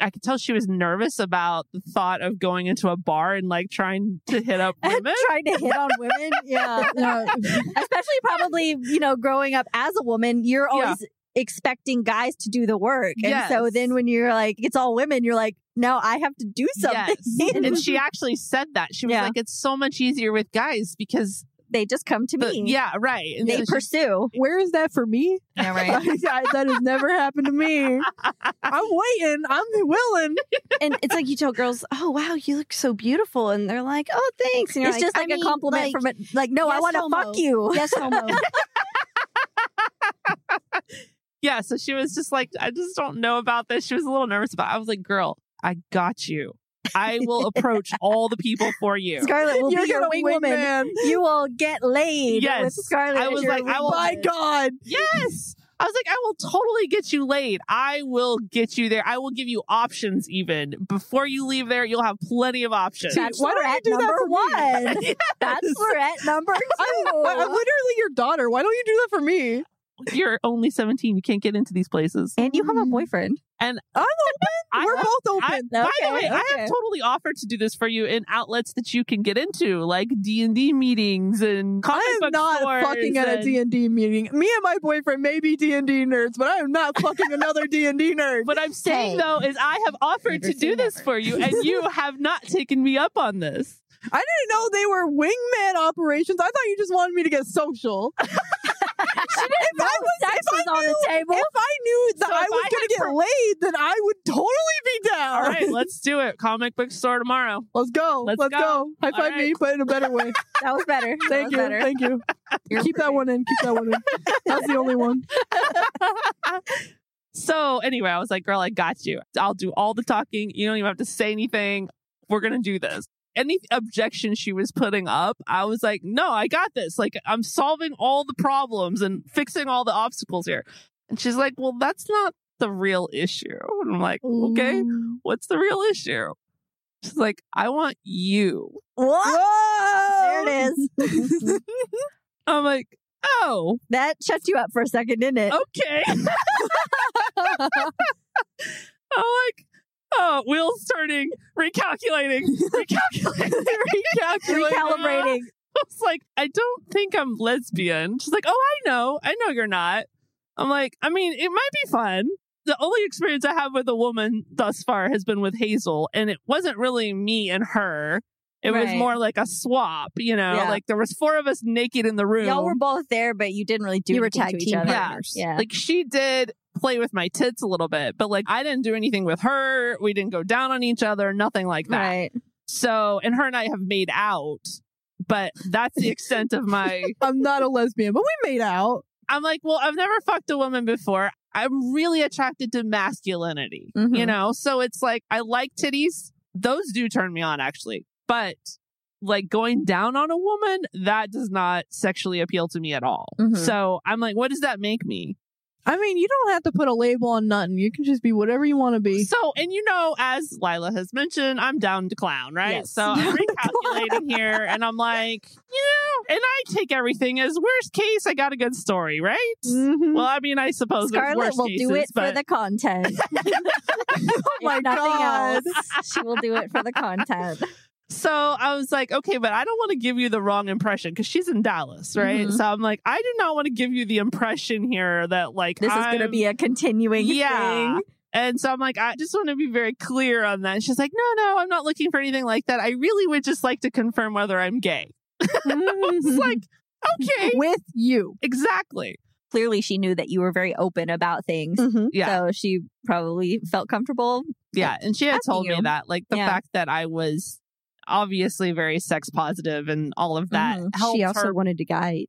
I could tell she was nervous about the thought of going into a bar and like trying to hit up [laughs] women. Trying to hit on women. Yeah. Yeah. [laughs] Especially probably, you know, growing up as a woman, you're Yeah. Always expecting guys to do the work. And so then when you're like, it's all women, you're like, no, I have to do something. Yes. and she [laughs] actually said that. She was Yeah. like, it's so much easier with guys because, they just come to the, me. yeah, right. And They so she- pursue. Where is that for me? Yeah, [laughs] I- that has never happened to me. [laughs] I'm waiting. I'm willing. and it's like you tell girls, "Oh wow, you look so beautiful," and they're like, "Oh, thanks." And you're It's just like a mean, compliment like, from it. Like, no, I want to fuck you. yes, homo. Yeah, so she was just like, I just don't know about this. She was a little nervous about it. I was like, girl, I got you. I will [laughs] approach all the people for you. Scarlett will You're be your gonna wing woman. wingman. You will get laid Yes. with Scarlett. I was like, I will- My. God. Yes. I was like, I will totally get you laid. I will get you there. I will give you options even. Before you leave there, you'll have plenty of options. That's Why don't you threat do that number for me? one. [laughs] Yes. That's threat number [laughs] two. I'm, I'm literally your daughter. Why don't you do that for me? You're only 17. You can't get into these places. and you have a mm. boyfriend. And oh, I'm open. I We're have- both I, open. by the Okay, way, I have totally offered to do this for you in outlets that you can get into, like D and D meetings and comic I am book not stores fucking at a and- D and D meeting. Me and my boyfriend may be D and D nerds, but I am not fucking another D and D nerd. What I'm saying Hey. though is I have offered Never to do this never. for you, and you [laughs] have not taken me up on this. I didn't know they were wingman operations. I thought you just wanted me to get social. [laughs] if I was, sex if I was on the knew- table. If I knew that So I was going to get per- laid, then I would totally be down. All right, let's [laughs] do it. Comic book store tomorrow. Let's go. Let's Let's, go. go. High five right. me, but in a better way. [laughs] That was better. Thank was you. better. Thank you. [laughs] Keep that one in. Keep that one in. That's the only one. So anyway, I was like, girl, I got you. I'll do all the talking. You don't even have to say anything. We're gonna do this. Any objection she was putting up, I was like, no, I got this. Like, I'm solving all the problems and fixing all the obstacles here. And she's like, well, that's not the real issue. And I'm like, okay, what's the real issue? She's like, I want you. What? Whoa! There it is. [laughs] I'm like, oh, that shuts you up for a second, didn't it? okay. [laughs] I'm like, Uh, oh, wheels turning, recalculating, [laughs] recalculating, recalculating. Recalibrating. [laughs] I was like, I don't think I'm lesbian. She's like, oh, I know. I know you're not. I'm like, I mean, it might be fun. The only experience I have with a woman thus far has been with Hazel, and it wasn't really me and her. It was more like a swap, you know. Yeah. Like there was four of us naked in the room. Y'all were both there, but you didn't really do You were anything tag to each team other. partners. Yeah. Like she did play with my tits a little bit, but like I didn't do anything with her. We didn't go down on each other, nothing like that. right. So, and her and I have made out, but that's the extent of my. [laughs] I'm not a lesbian, but we made out. I'm like, well, I've never fucked a woman before. I'm really attracted to masculinity, you Mhm. know? So it's like, I like titties. Those do turn me on, actually. But like going down on a woman, that does not sexually appeal to me at all. Mhm. So I'm like, what does that make me? I mean, you don't have to put a label on nothing. You can just be whatever you want to be. So, and you know, as Lila has mentioned, I'm down to clown, right? Yes. So I'm recalculating here and I'm like, you know, and I take everything as worst case, I got a good story, right? Mhm. Well, I mean, I suppose there's Scarlett worst will cases, do it but for the content. [laughs] [laughs] oh my nothing god! else, she will do it for the content. So I was like, okay, but I don't want to give you the wrong impression because she's in Dallas, right? Mhm. So I'm like, I do not want to give you the impression here that like This is going to be a continuing yeah. thing. And so I'm like, I just want to be very clear on that. She's like, no, no, I'm not looking for anything like that. I really would just like to confirm whether I'm gay. [laughs] It's like, okay, with you. exactly. Clearly, she knew that you were very open about things. Mhm. Yeah. So she probably felt comfortable. Yeah. And she had told me that, like, the Yeah. fact that I was obviously very sex positive and all of that Mhm. She also her. wanted to guide,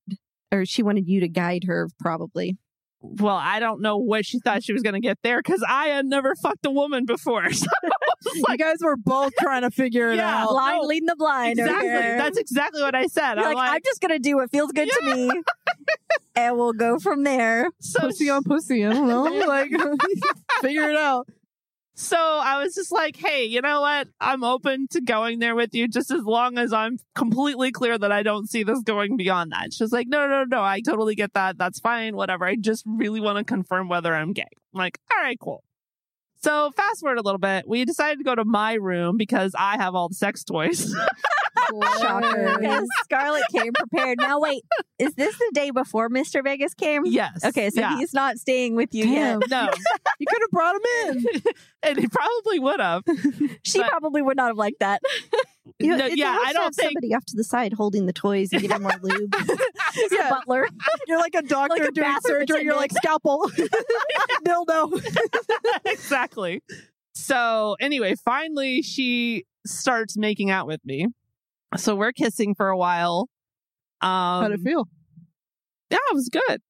or she wanted you to guide her, probably. Well, I don't know what she thought she was going to get there because I had never fucked a woman before. [laughs] So you guys were both trying to figure it Yeah. out. Blind no. leading the blind. exactly. That's exactly what I said. I'm like, like, I'm just going to do what feels good to me. and we'll go from there. so pussy on pussy. I don't know. [laughs] Like, [laughs] figure it out. So I was just like, hey, you know what? I'm open to going there with you just as long as I'm completely clear that I don't see this going beyond that. She's like, no, no, no, I totally get that. That's fine. Whatever. I just really want to confirm whether I'm gay. I'm like, all right, cool. So fast forward a little bit. We decided to go to my room because I have all the sex toys. [laughs] Shocker. [laughs] Because Scarlett came prepared. Now, wait, is this the day before Mr. Vegas came? yes. Okay, so yeah. he's not staying with you Damn. yet. no, [laughs] You could have brought him in. and he probably would have. She But- probably would not have liked that. You No, yeah, I don't have think. somebody off to the side holding the toys and giving more lube. [laughs] yeah, Butler. [laughs] you're like a doctor Like a doing surgery. You're like scalpel, [laughs] dildo. exactly. So anyway, finally she starts making out with me. So we're kissing for a while. Um, How'd it feel? yeah, it was good.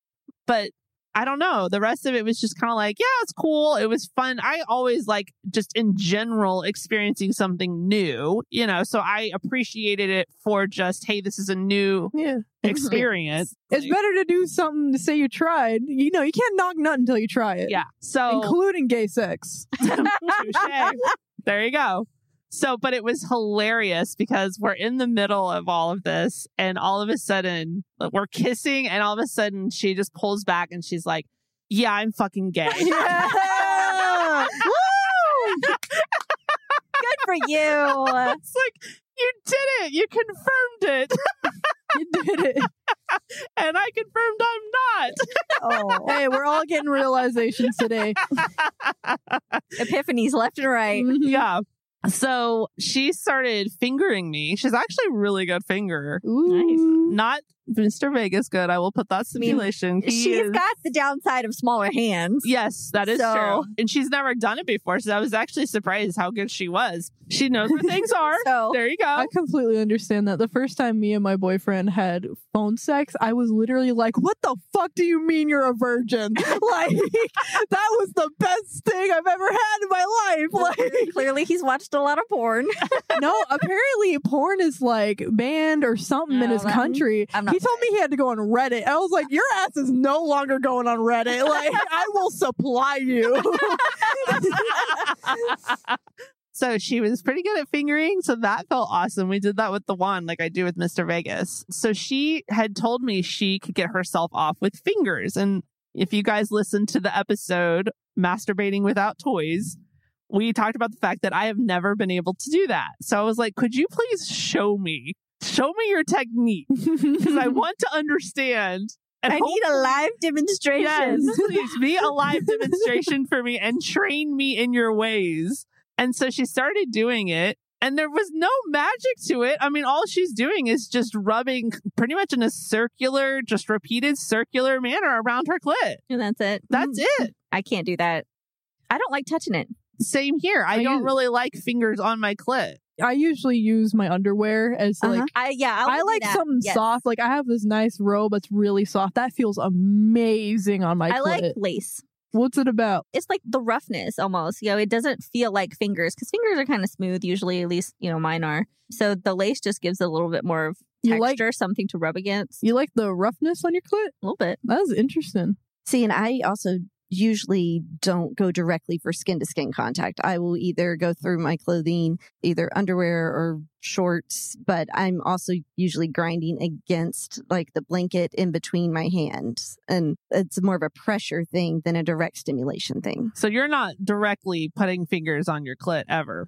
But I don't know. The rest of it was just kind of like, yeah, it's cool. It was fun. I always like just in general experiencing something new, you know, so I appreciated it for just, hey, this is a new Yeah, [laughs] experience. it's better to do something to say you tried. You know, you can't knock nothing until you try it. Yeah. So including gay sex. [laughs] There you go. So, but it was hilarious because we're in the middle of all of this, and all of a sudden we're kissing, and all of a sudden she just pulls back and she's like, "Yeah, I'm fucking gay." [laughs] Yeah. [laughs] [laughs] Good for you. it's like you did it. You confirmed it, you did it. and I confirmed I'm not. Oh, Hey, we're all getting realizations today. not. epiphanies left and right. Mhm. yeah. So she started fingering me. She's actually a really good finger. Ooh. Not Mr. Vegas good. I will put that stipulation. He She's is- got the downside of smaller hands. Yes, that is So- true. And she's never done it before, so I was actually surprised how good she was. She knows where things [laughs] are. So There you go. I completely understand that. The first time me and my boyfriend had phone sex, I was literally like, "What the fuck do you mean you're a virgin?" [laughs] like [laughs] that was the best thing I've ever had in my life. Like clearly he's watched a lot of porn. [laughs] no, apparently porn is like banned or something in No, his that- country. I'm not He told me he had to go on Reddit. I was like, your ass is no longer going on Reddit. Like, I will supply you. [laughs] so she was pretty good at fingering. So that felt awesome. We did that with the wand, like I do with Mr. Vegas. So she had told me she could get herself off with fingers. And if you guys listen to the episode, Masturbating Without Toys, we talked about the fact that I have never been able to do that. So I was like, could you please show me? Show me your technique [laughs] because I want to understand. And I need a live demonstration. Yes, [laughs] please be a live demonstration for me and train me in your ways. And so she started doing it, and there was no magic to it. I mean, all she's doing is just rubbing pretty much in a circular, just repeated circular manner around her clit. And that's it. That's mm-hmm. it. I can't do that. I don't like touching it. Same here. I I don't use- really like fingers on my clit. I usually use my underwear as like Uh-huh. I yeah. I, I will do like that. something Yes. soft. Like I have this nice robe that's really soft. That feels amazing on my I clit. like lace. What's it about? It's like the roughness almost. You know, it doesn't feel like fingers because fingers are kind of smooth usually. At least you know mine are. So the lace just gives a little bit more of You like texture, something to rub against. you like the roughness on your clit? a little bit. That is interesting. See, and I also usually don't go directly for skin to skin contact. I will either go through my clothing, either underwear or shorts, but I'm also usually grinding against like the blanket in between my hands. And it's more of a pressure thing than a direct stimulation thing. So you're not directly putting fingers on your clit ever.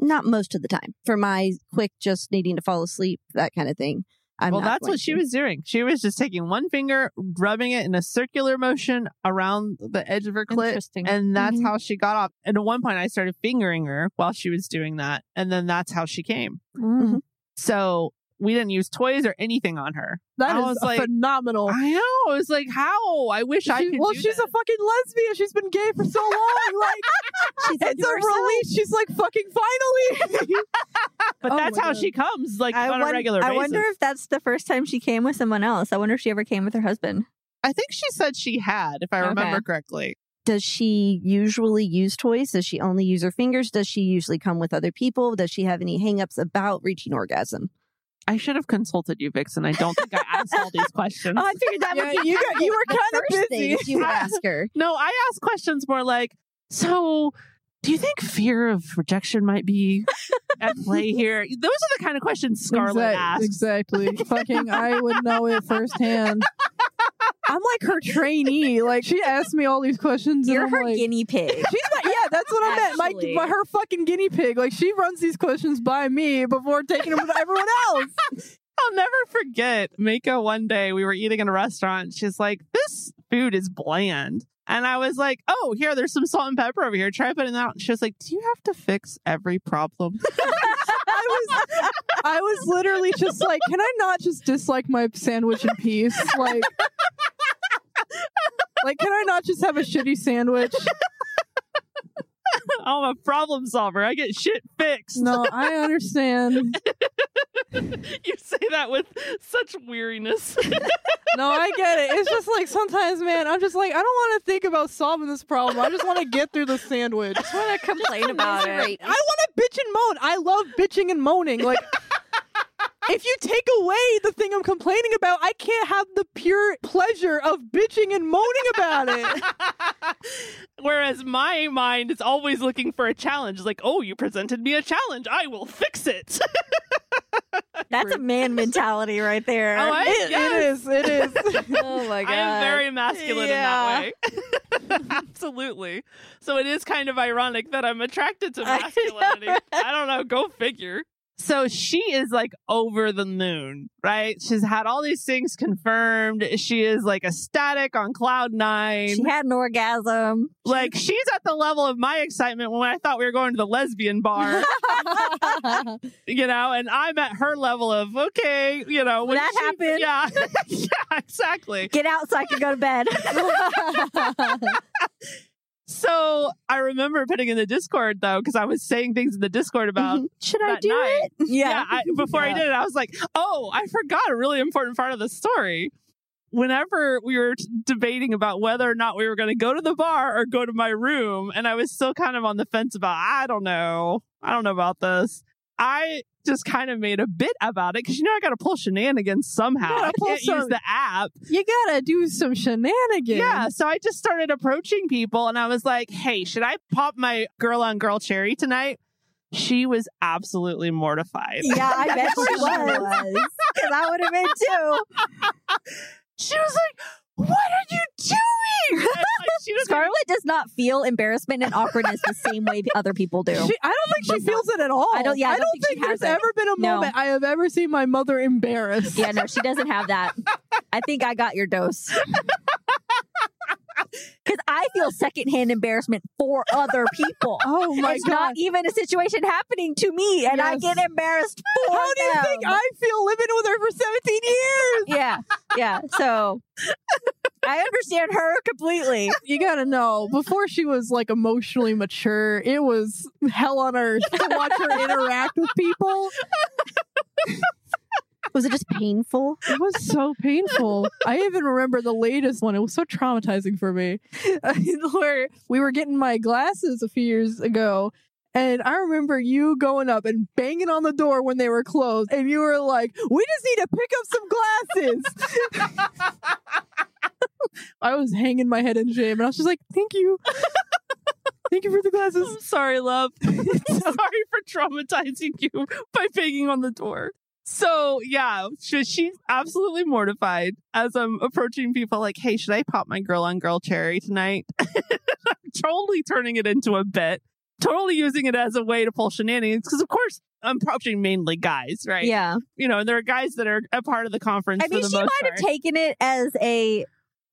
Not most of the time. For my quick, just needing to fall asleep, that kind of thing. I'm well, that's what she was doing. She was just taking one finger, rubbing it in a circular motion around the edge of her clit, and that's Mhm. how she got off. And at one point, I started fingering her while she was doing that, and then that's how she came. Mhm. So we didn't use toys or anything on her. That I is was like- phenomenal. I know. I was like, how? I wish I could. well, do she's that. a fucking lesbian. She's been gay for so [laughs] long. Like [laughs] She's it's a herself. release. She's like fucking finally. [laughs] but Oh that's how God. she comes, like I, on a won- regular I basis. wonder if that's the first time she came with someone else. I wonder if she ever came with her husband. I think she said she had, if I Okay. remember correctly. Does she usually use toys? Does she only use her fingers? Does she usually come with other people? Does she have any hangups about reaching orgasm? I should have consulted you, Vixen. I don't think I asked all these [laughs] questions. Oh, I figured that Yeah, would be you got- you were kinda first busy. you would [laughs] ask her. No, I ask questions more like, so do you think fear of rejection might be at play [laughs] here? Those are the kind of questions Scarlett Exact- asks. Exactly. fucking, I would know it firsthand. I'm like her trainee. Like she asked me all these questions, You're and her like, guinea pig. [laughs] She's my, yeah, that's what I meant. My, my her fucking guinea pig. Like she runs these questions by me before taking them to everyone else. [laughs] I'll never forget Mika one day we were eating in a restaurant. She's like, This food is bland. And I was like, Oh, here, there's some salt and pepper over here. Try putting that out. And she was like, Do you have to fix every problem? [laughs] I was I was literally just like, can I not just dislike my sandwich in peace? Like Like can I not just have a shitty sandwich? [laughs] [laughs] I'm a problem solver. I get shit fixed. No, [laughs] I understand. [laughs] you say that with such weariness. No, I get it. It's just like sometimes, man, I'm just like, I don't want to think about solving this problem. I just want to get through the sandwich. I just want to complain about it. I want to bitch and moan. I love bitching and moaning. Like, if you take away the thing I'm complaining about, I can't have the pure pleasure of bitching and moaning about it. [laughs] Whereas my mind is always looking for a challenge. Like, oh, you presented me a challenge. I will fix it. [laughs] That's a man mentality right there. Oh, I- It- yes. it is. It is. [laughs] oh my god. I am very masculine Yeah. in that way. Absolutely. So it is kind of ironic that I'm attracted to I masculinity. I don't know. Go figure. So she is like over the moon, right? She's had all these things confirmed. She is like ecstatic on cloud nine. She had an orgasm. like she's at the level of my excitement when I thought we were going to the lesbian bar, [laughs] you know, and I'm at her level of okay, you know, when That she- happened. Yeah, [laughs] yeah, exactly. Get out so I can go to bed. [laughs] So I remember putting in the Discord though, because I was saying things in the Discord about Mhm. Should I do night. it? Yeah, I, before I did it, I was like, oh, I forgot a really important part of the story. whenever we were t- debating about whether or not we were going to go to the bar or go to my room, and I was still kind of on the fence about, I don't know. I don't know about this. I just kind of made a bit about it because, you know, I got to pull shenanigans somehow. Gotta I can't use the app. You gotta do some shenanigans. Yeah. So I just started approaching people and I was like, hey, should I pop my girl on girl cherry tonight? She was absolutely mortified. Yeah, I [laughs] bet she she was. Because I would have been too. [laughs] She was like, what are you doing? [laughs] And, like, she was Scarlett does not feel embarrassment and awkwardness the same way other people do. She, I don't think she feels it at all. I don't- yeah, I don't think she there's it. ever been a No. moment I have ever seen my mother embarrassed. yeah, no, she doesn't have that. I think I got your dose. [laughs] Because I feel secondhand embarrassment for other people. [laughs] Oh my it's god! not even a situation happening to me, and I get embarrassed for How do you them. think I feel living with her for 17 years? yeah, yeah. So [laughs] I understand her completely. You gotta know, before she was like emotionally mature, it was hell on earth to watch her interact with people. [laughs] Was it just painful? [laughs] It was so painful. I even remember the latest one. It was so traumatizing for me. [laughs] Where we were getting my glasses a few years ago. And I remember you going up and banging on the door when they were closed. And you were like, we just need to pick up some glasses. [laughs] I was hanging my head in shame. And I was just like, thank you. thank you for the glasses. I'm sorry, love. sorry for traumatizing you by banging on the door. So yeah, she, she's absolutely mortified as I'm approaching people like, hey, should I pop my girl on girl cherry tonight? [laughs] Totally turning it into a bit, totally using it as a way to pull shenanigans. Because of course I'm approaching mainly guys, right? Yeah. You know, and there are guys that are a part of the conference. I mean, she might most have taken it as a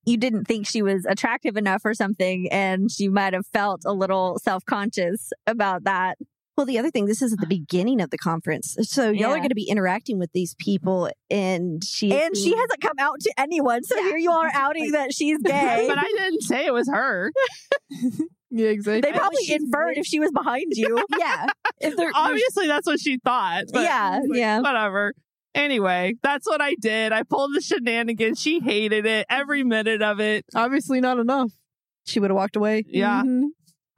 you didn't think she was attractive enough or something, and she might have felt a little self conscious about that. Well, the other thing, this is at the beginning of the conference. So y'all are going to be interacting with these people and she And she hasn't come out to anyone, so Yeah. here you are outing that she's gay. but I didn't say it was her. [laughs] Yeah, exactly. they probably wish she's inferred if she was behind you. [laughs] Yeah. If they're Obviously, that's what she thought. But yeah, Like, yeah. Whatever. Anyway, that's what I did. I pulled the shenanigans. She hated it, every minute of it. Obviously not enough. she would have walked away. Yeah. Mhm.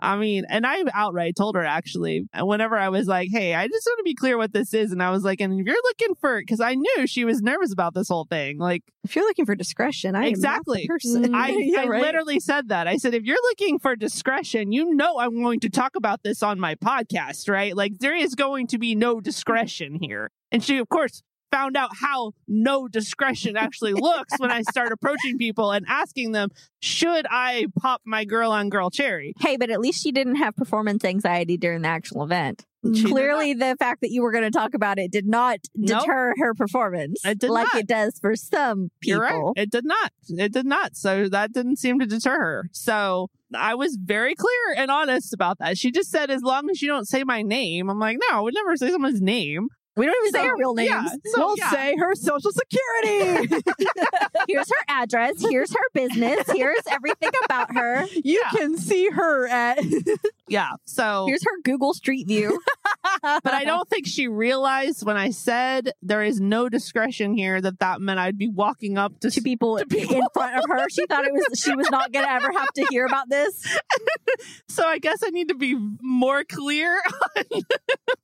I mean, and I outright told her actually, whenever I was like, hey, I just want to be clear what this is. And I was like, and if you're looking for, because I knew she was nervous about this whole thing. Like, If you're looking for discretion, I Exactly. person. I, [laughs] Yeah, I right. literally said that. I said, if you're looking for discretion, you know I'm going to talk about this on my podcast, right? Like, there is going to be no discretion here. And she, of course, found out how no discretion actually looks when I start approaching people and asking them, should I pop my girl on girl cherry? Hey, but at least she didn't have performance anxiety during the actual event. She Clearly, the fact that you were going to talk about it did not Nope. deter her performance It did like not. it does for some people. You're right. It did not. It did not. So that didn't seem to deter her. So I was very clear and honest about that. She just said, as long as you don't say my name, I'm like, no, I would never say someone's name. We don't even say her real names. yeah, so, we'll yeah. say her social security. [laughs] Here's her address. Here's her business. Here's everything about her. you can see her at [laughs] Yeah. So, Here's her Google Street View. [laughs] but I don't think she realized when I said there is no discretion here that that meant I'd be walking up to, to people, To people. in front of her. She thought it was she was not going to ever have to hear about this. So I guess I need to be more clear.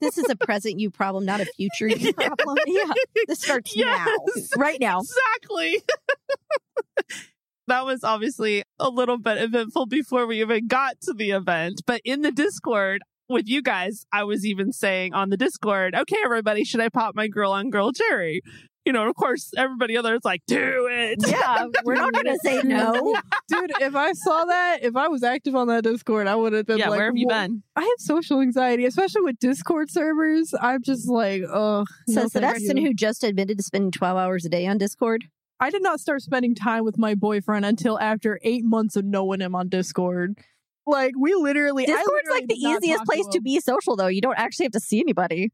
this is a present you problem, not a future [laughs] you problem. Yeah, This starts Yes. now. right now. exactly. [laughs] that was obviously a little bit eventful before we even got to the event. But in the Discord with you guys, I was even saying on the Discord, okay, everybody, should I pop my girl on girl cherry? You know, of course, everybody other is like, do it. Yeah, [laughs] we're not going to say no. [laughs] dude. If I saw that, if I was active on that Discord, I would have been Yeah, like, where have you "Wha- been? I have social anxiety, especially with Discord servers. I'm just like, oh. So, the person who just admitted to spending 12 hours a day on Discord. I did not start spending time with my boyfriend until after eight months of knowing him on Discord. Like we literally, I Discord's literally like the easiest talk place to him. be social, though. You don't actually have to see anybody.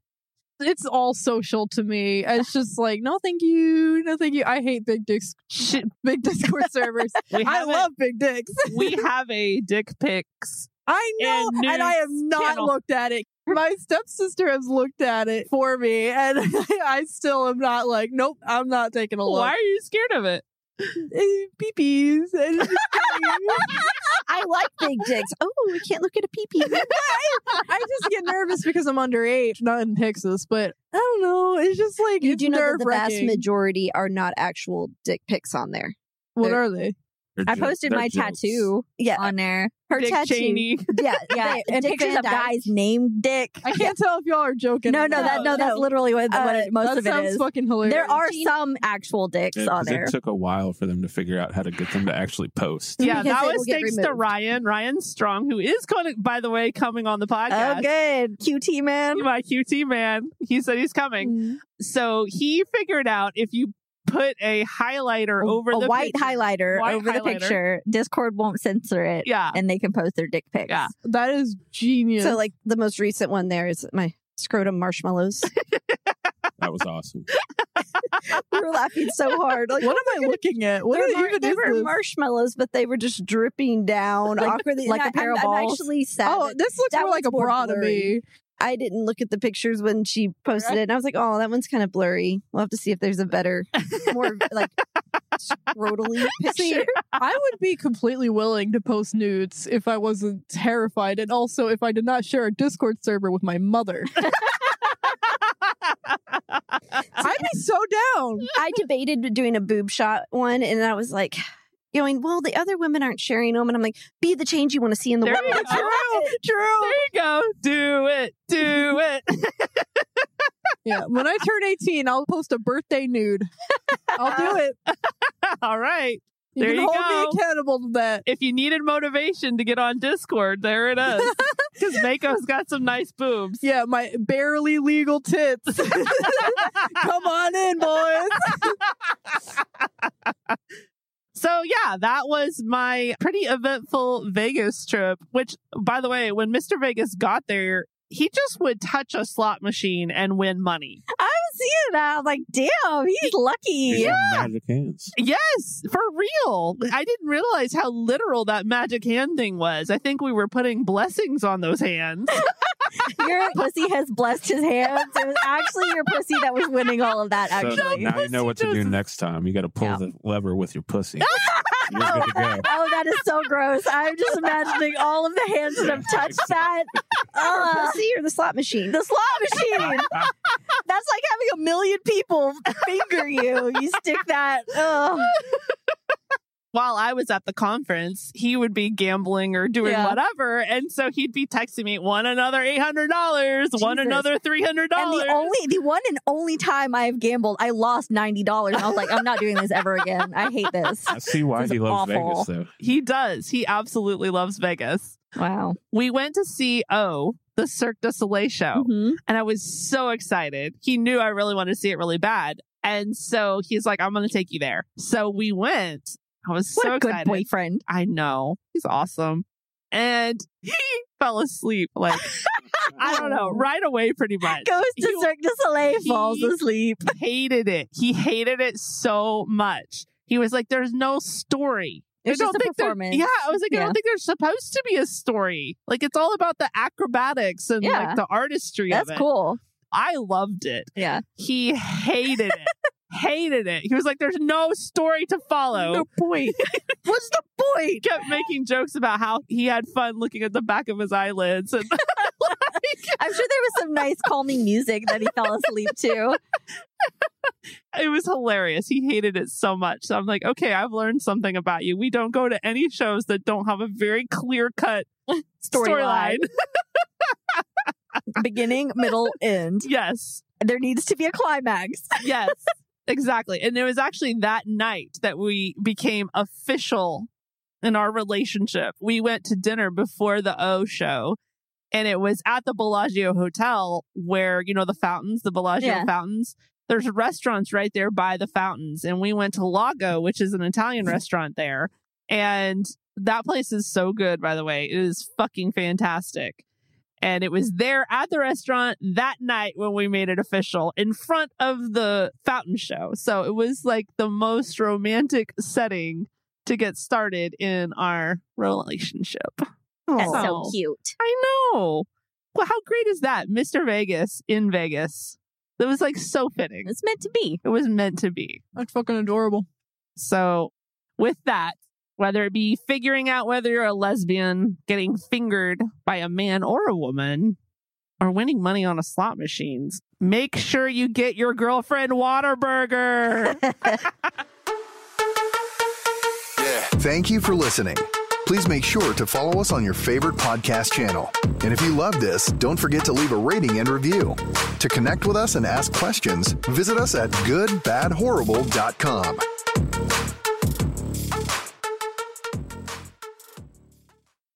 It's all social to me. It's just like, no, thank you, no, thank you. I hate big dicks, Shit. big Discord servers. [laughs] I a- love big dicks. we [laughs] have a dick pics. I know, And and, I have not channel. looked at it. My stepsister has looked at it for me, and [laughs] I still am not like, nope, I'm not taking a look. Why are you scared of it? Eh, peepees. [laughs] And [laughs] I like big dicks. Oh, we can't look at a pee pee. [laughs] I just get nervous because I'm underage, not in Texas, but I don't know. It's just like You it's do know that the vast majority are not actual dick pics on there. What they're- are they? They're I posted my jokes. tattoo Yeah, on there. her Dick tattoo. Cheney. [laughs] Yeah, Yeah, [laughs] they- and Dick pictures Van of guys named Dick. I can't tell if y'all are joking. No, no, that no, that's literally what, what Uh, it, most that of it sounds is. fucking hilarious. There are some actual dicks Yeah, on 'cause there. It took a while for them to figure out how to get them to actually post. Yeah, [laughs] Because that was thanks to. Ryan, Ryan Strong, who is going to, by the way, coming on the podcast. Oh, good. QT man. My QT man. He said he's coming. Mm. So he figured out if you put a highlighter over a the white picture- highlighter White over the picture. Discord won't censor it. Yeah. And they can post their dick pics. Yeah. That is genius. So, like the most recent one there is my scrotum marshmallows. [laughs] That was awesome. [laughs] we were laughing so hard. Like, what am I looking at? What They're mar- even they were this? marshmallows, but they were just dripping down Like- awkwardly. like And a pair I, of I'm, I'm actually sad. Oh, this looks that more like a one's more bra to me. I didn't look at the pictures when she posted it, and I was like, "Oh, that one's kind of blurry." We'll have to see if there's a better, more like scrotally [laughs] See, picture. I would be completely willing to post nudes if I wasn't terrified, and also if I did not share a Discord server with my mother. [laughs] I'd be so down. I debated doing a boob shot one, and I was like, going, "Well, the other women aren't sharing them," and I'm like, "Be the change you want to see in the There world." you go. [laughs] True. There you go. Do it. Do it. [laughs] Yeah, when I turn 18, I'll post a birthday nude. I'll do it. [laughs] All right. You There can you hold go. me accountable to that. If you needed motivation to get on Discord, there it is. Because Mayko's got some nice boobs. Yeah, my barely legal tits. Come on in, boys. So yeah, that was my pretty eventful Vegas trip. Which, by the way, when Mr. Vegas got there, he just would touch a slot machine and win money. Seeing that. I'm like, damn, he's lucky. These are magic hands. Yes, for real. I didn't realize how literal that magic hand thing was. I think we were putting blessings on those hands. [laughs] [laughs] Your pussy has blessed his hands. It was actually your pussy that was winning all of that, So actually. now you know what to do next time. You got to pull Yeah. the lever with your pussy. [laughs] You're good to go. [laughs] Oh, that is so gross. I'm just imagining all of the hands that have [laughs] touched that. Or Uh, pussy or the slot machine. the slot machine. [laughs] That's like having a million people finger you. You stick that. Ugh. While I was at the conference, he would be gambling or doing Yeah. whatever. And so he'd be texting me, one another $800, one another $300. And the only, the one and only time I've gambled, I lost ninety dollars. And I was like, I'm not doing this ever again. I hate this. I see why he loves awful. Vegas, though. he does. He absolutely loves Vegas. Wow. We went to see O, the Cirque du Soleil show. Mhm. and I was so excited. He knew I really wanted to see it really bad. And so he's like, I'm going to take you there. So we went. I was What so a good excited. boyfriend. I know. He's awesome. And [laughs] he fell asleep. Like, [laughs] I don't know, right away, pretty much. Goes to He Cirque du Soleil, falls asleep. [laughs] hated it. He hated it so much. He was like, there's no story. It's just don't think performance. Yeah, I was like, I don't think there's supposed to be a story. Like, it's all about the acrobatics and Yeah. like the artistry That's of it. cool. I loved it. Yeah. He hated it. Hated it. He was like, "There's no story to follow." No point. [laughs] What's the point? Kept making jokes about how he had fun looking at the back of his eyelids, and [laughs] I'm sure there was some nice calming music that he fell asleep to. [laughs] it was hilarious. He hated it so much. So I'm like, "Okay, I've learned something about you. We don't go to any shows that don't have a very clear cut Storyline. storyline." Beginning, middle, end. yes, There needs to be a climax. yes, exactly. And it was actually that night that we became official in our relationship. We went to dinner before the O show. And it was at the Bellagio Hotel where, you know, the fountains, the Bellagio Yeah. fountains. There's restaurants right there by the fountains. And we went to Lago, which is an Italian mm-hmm. restaurant there. And that place is so good, by the way. It is fucking fantastic. And it was there at the restaurant that night when we made it official in front of the fountain show. So it was like the most romantic setting to get started in our relationship. That's Oh. so cute. I know. Well, how great is that? Mr. Vegas in Vegas. That was like so fitting. It's meant to be. It was meant to be. That's fucking adorable. So, with that, whether it be figuring out whether you're a lesbian, getting fingered by a man or a woman, or winning money on a slot machines, make sure you get your girlfriend Whataburger. [laughs] Thank you for listening. Please make sure to follow us on your favorite podcast channel. And if you love this, don't forget to leave a rating and review. To connect with us and ask questions, visit us at goodbadhorrible.com.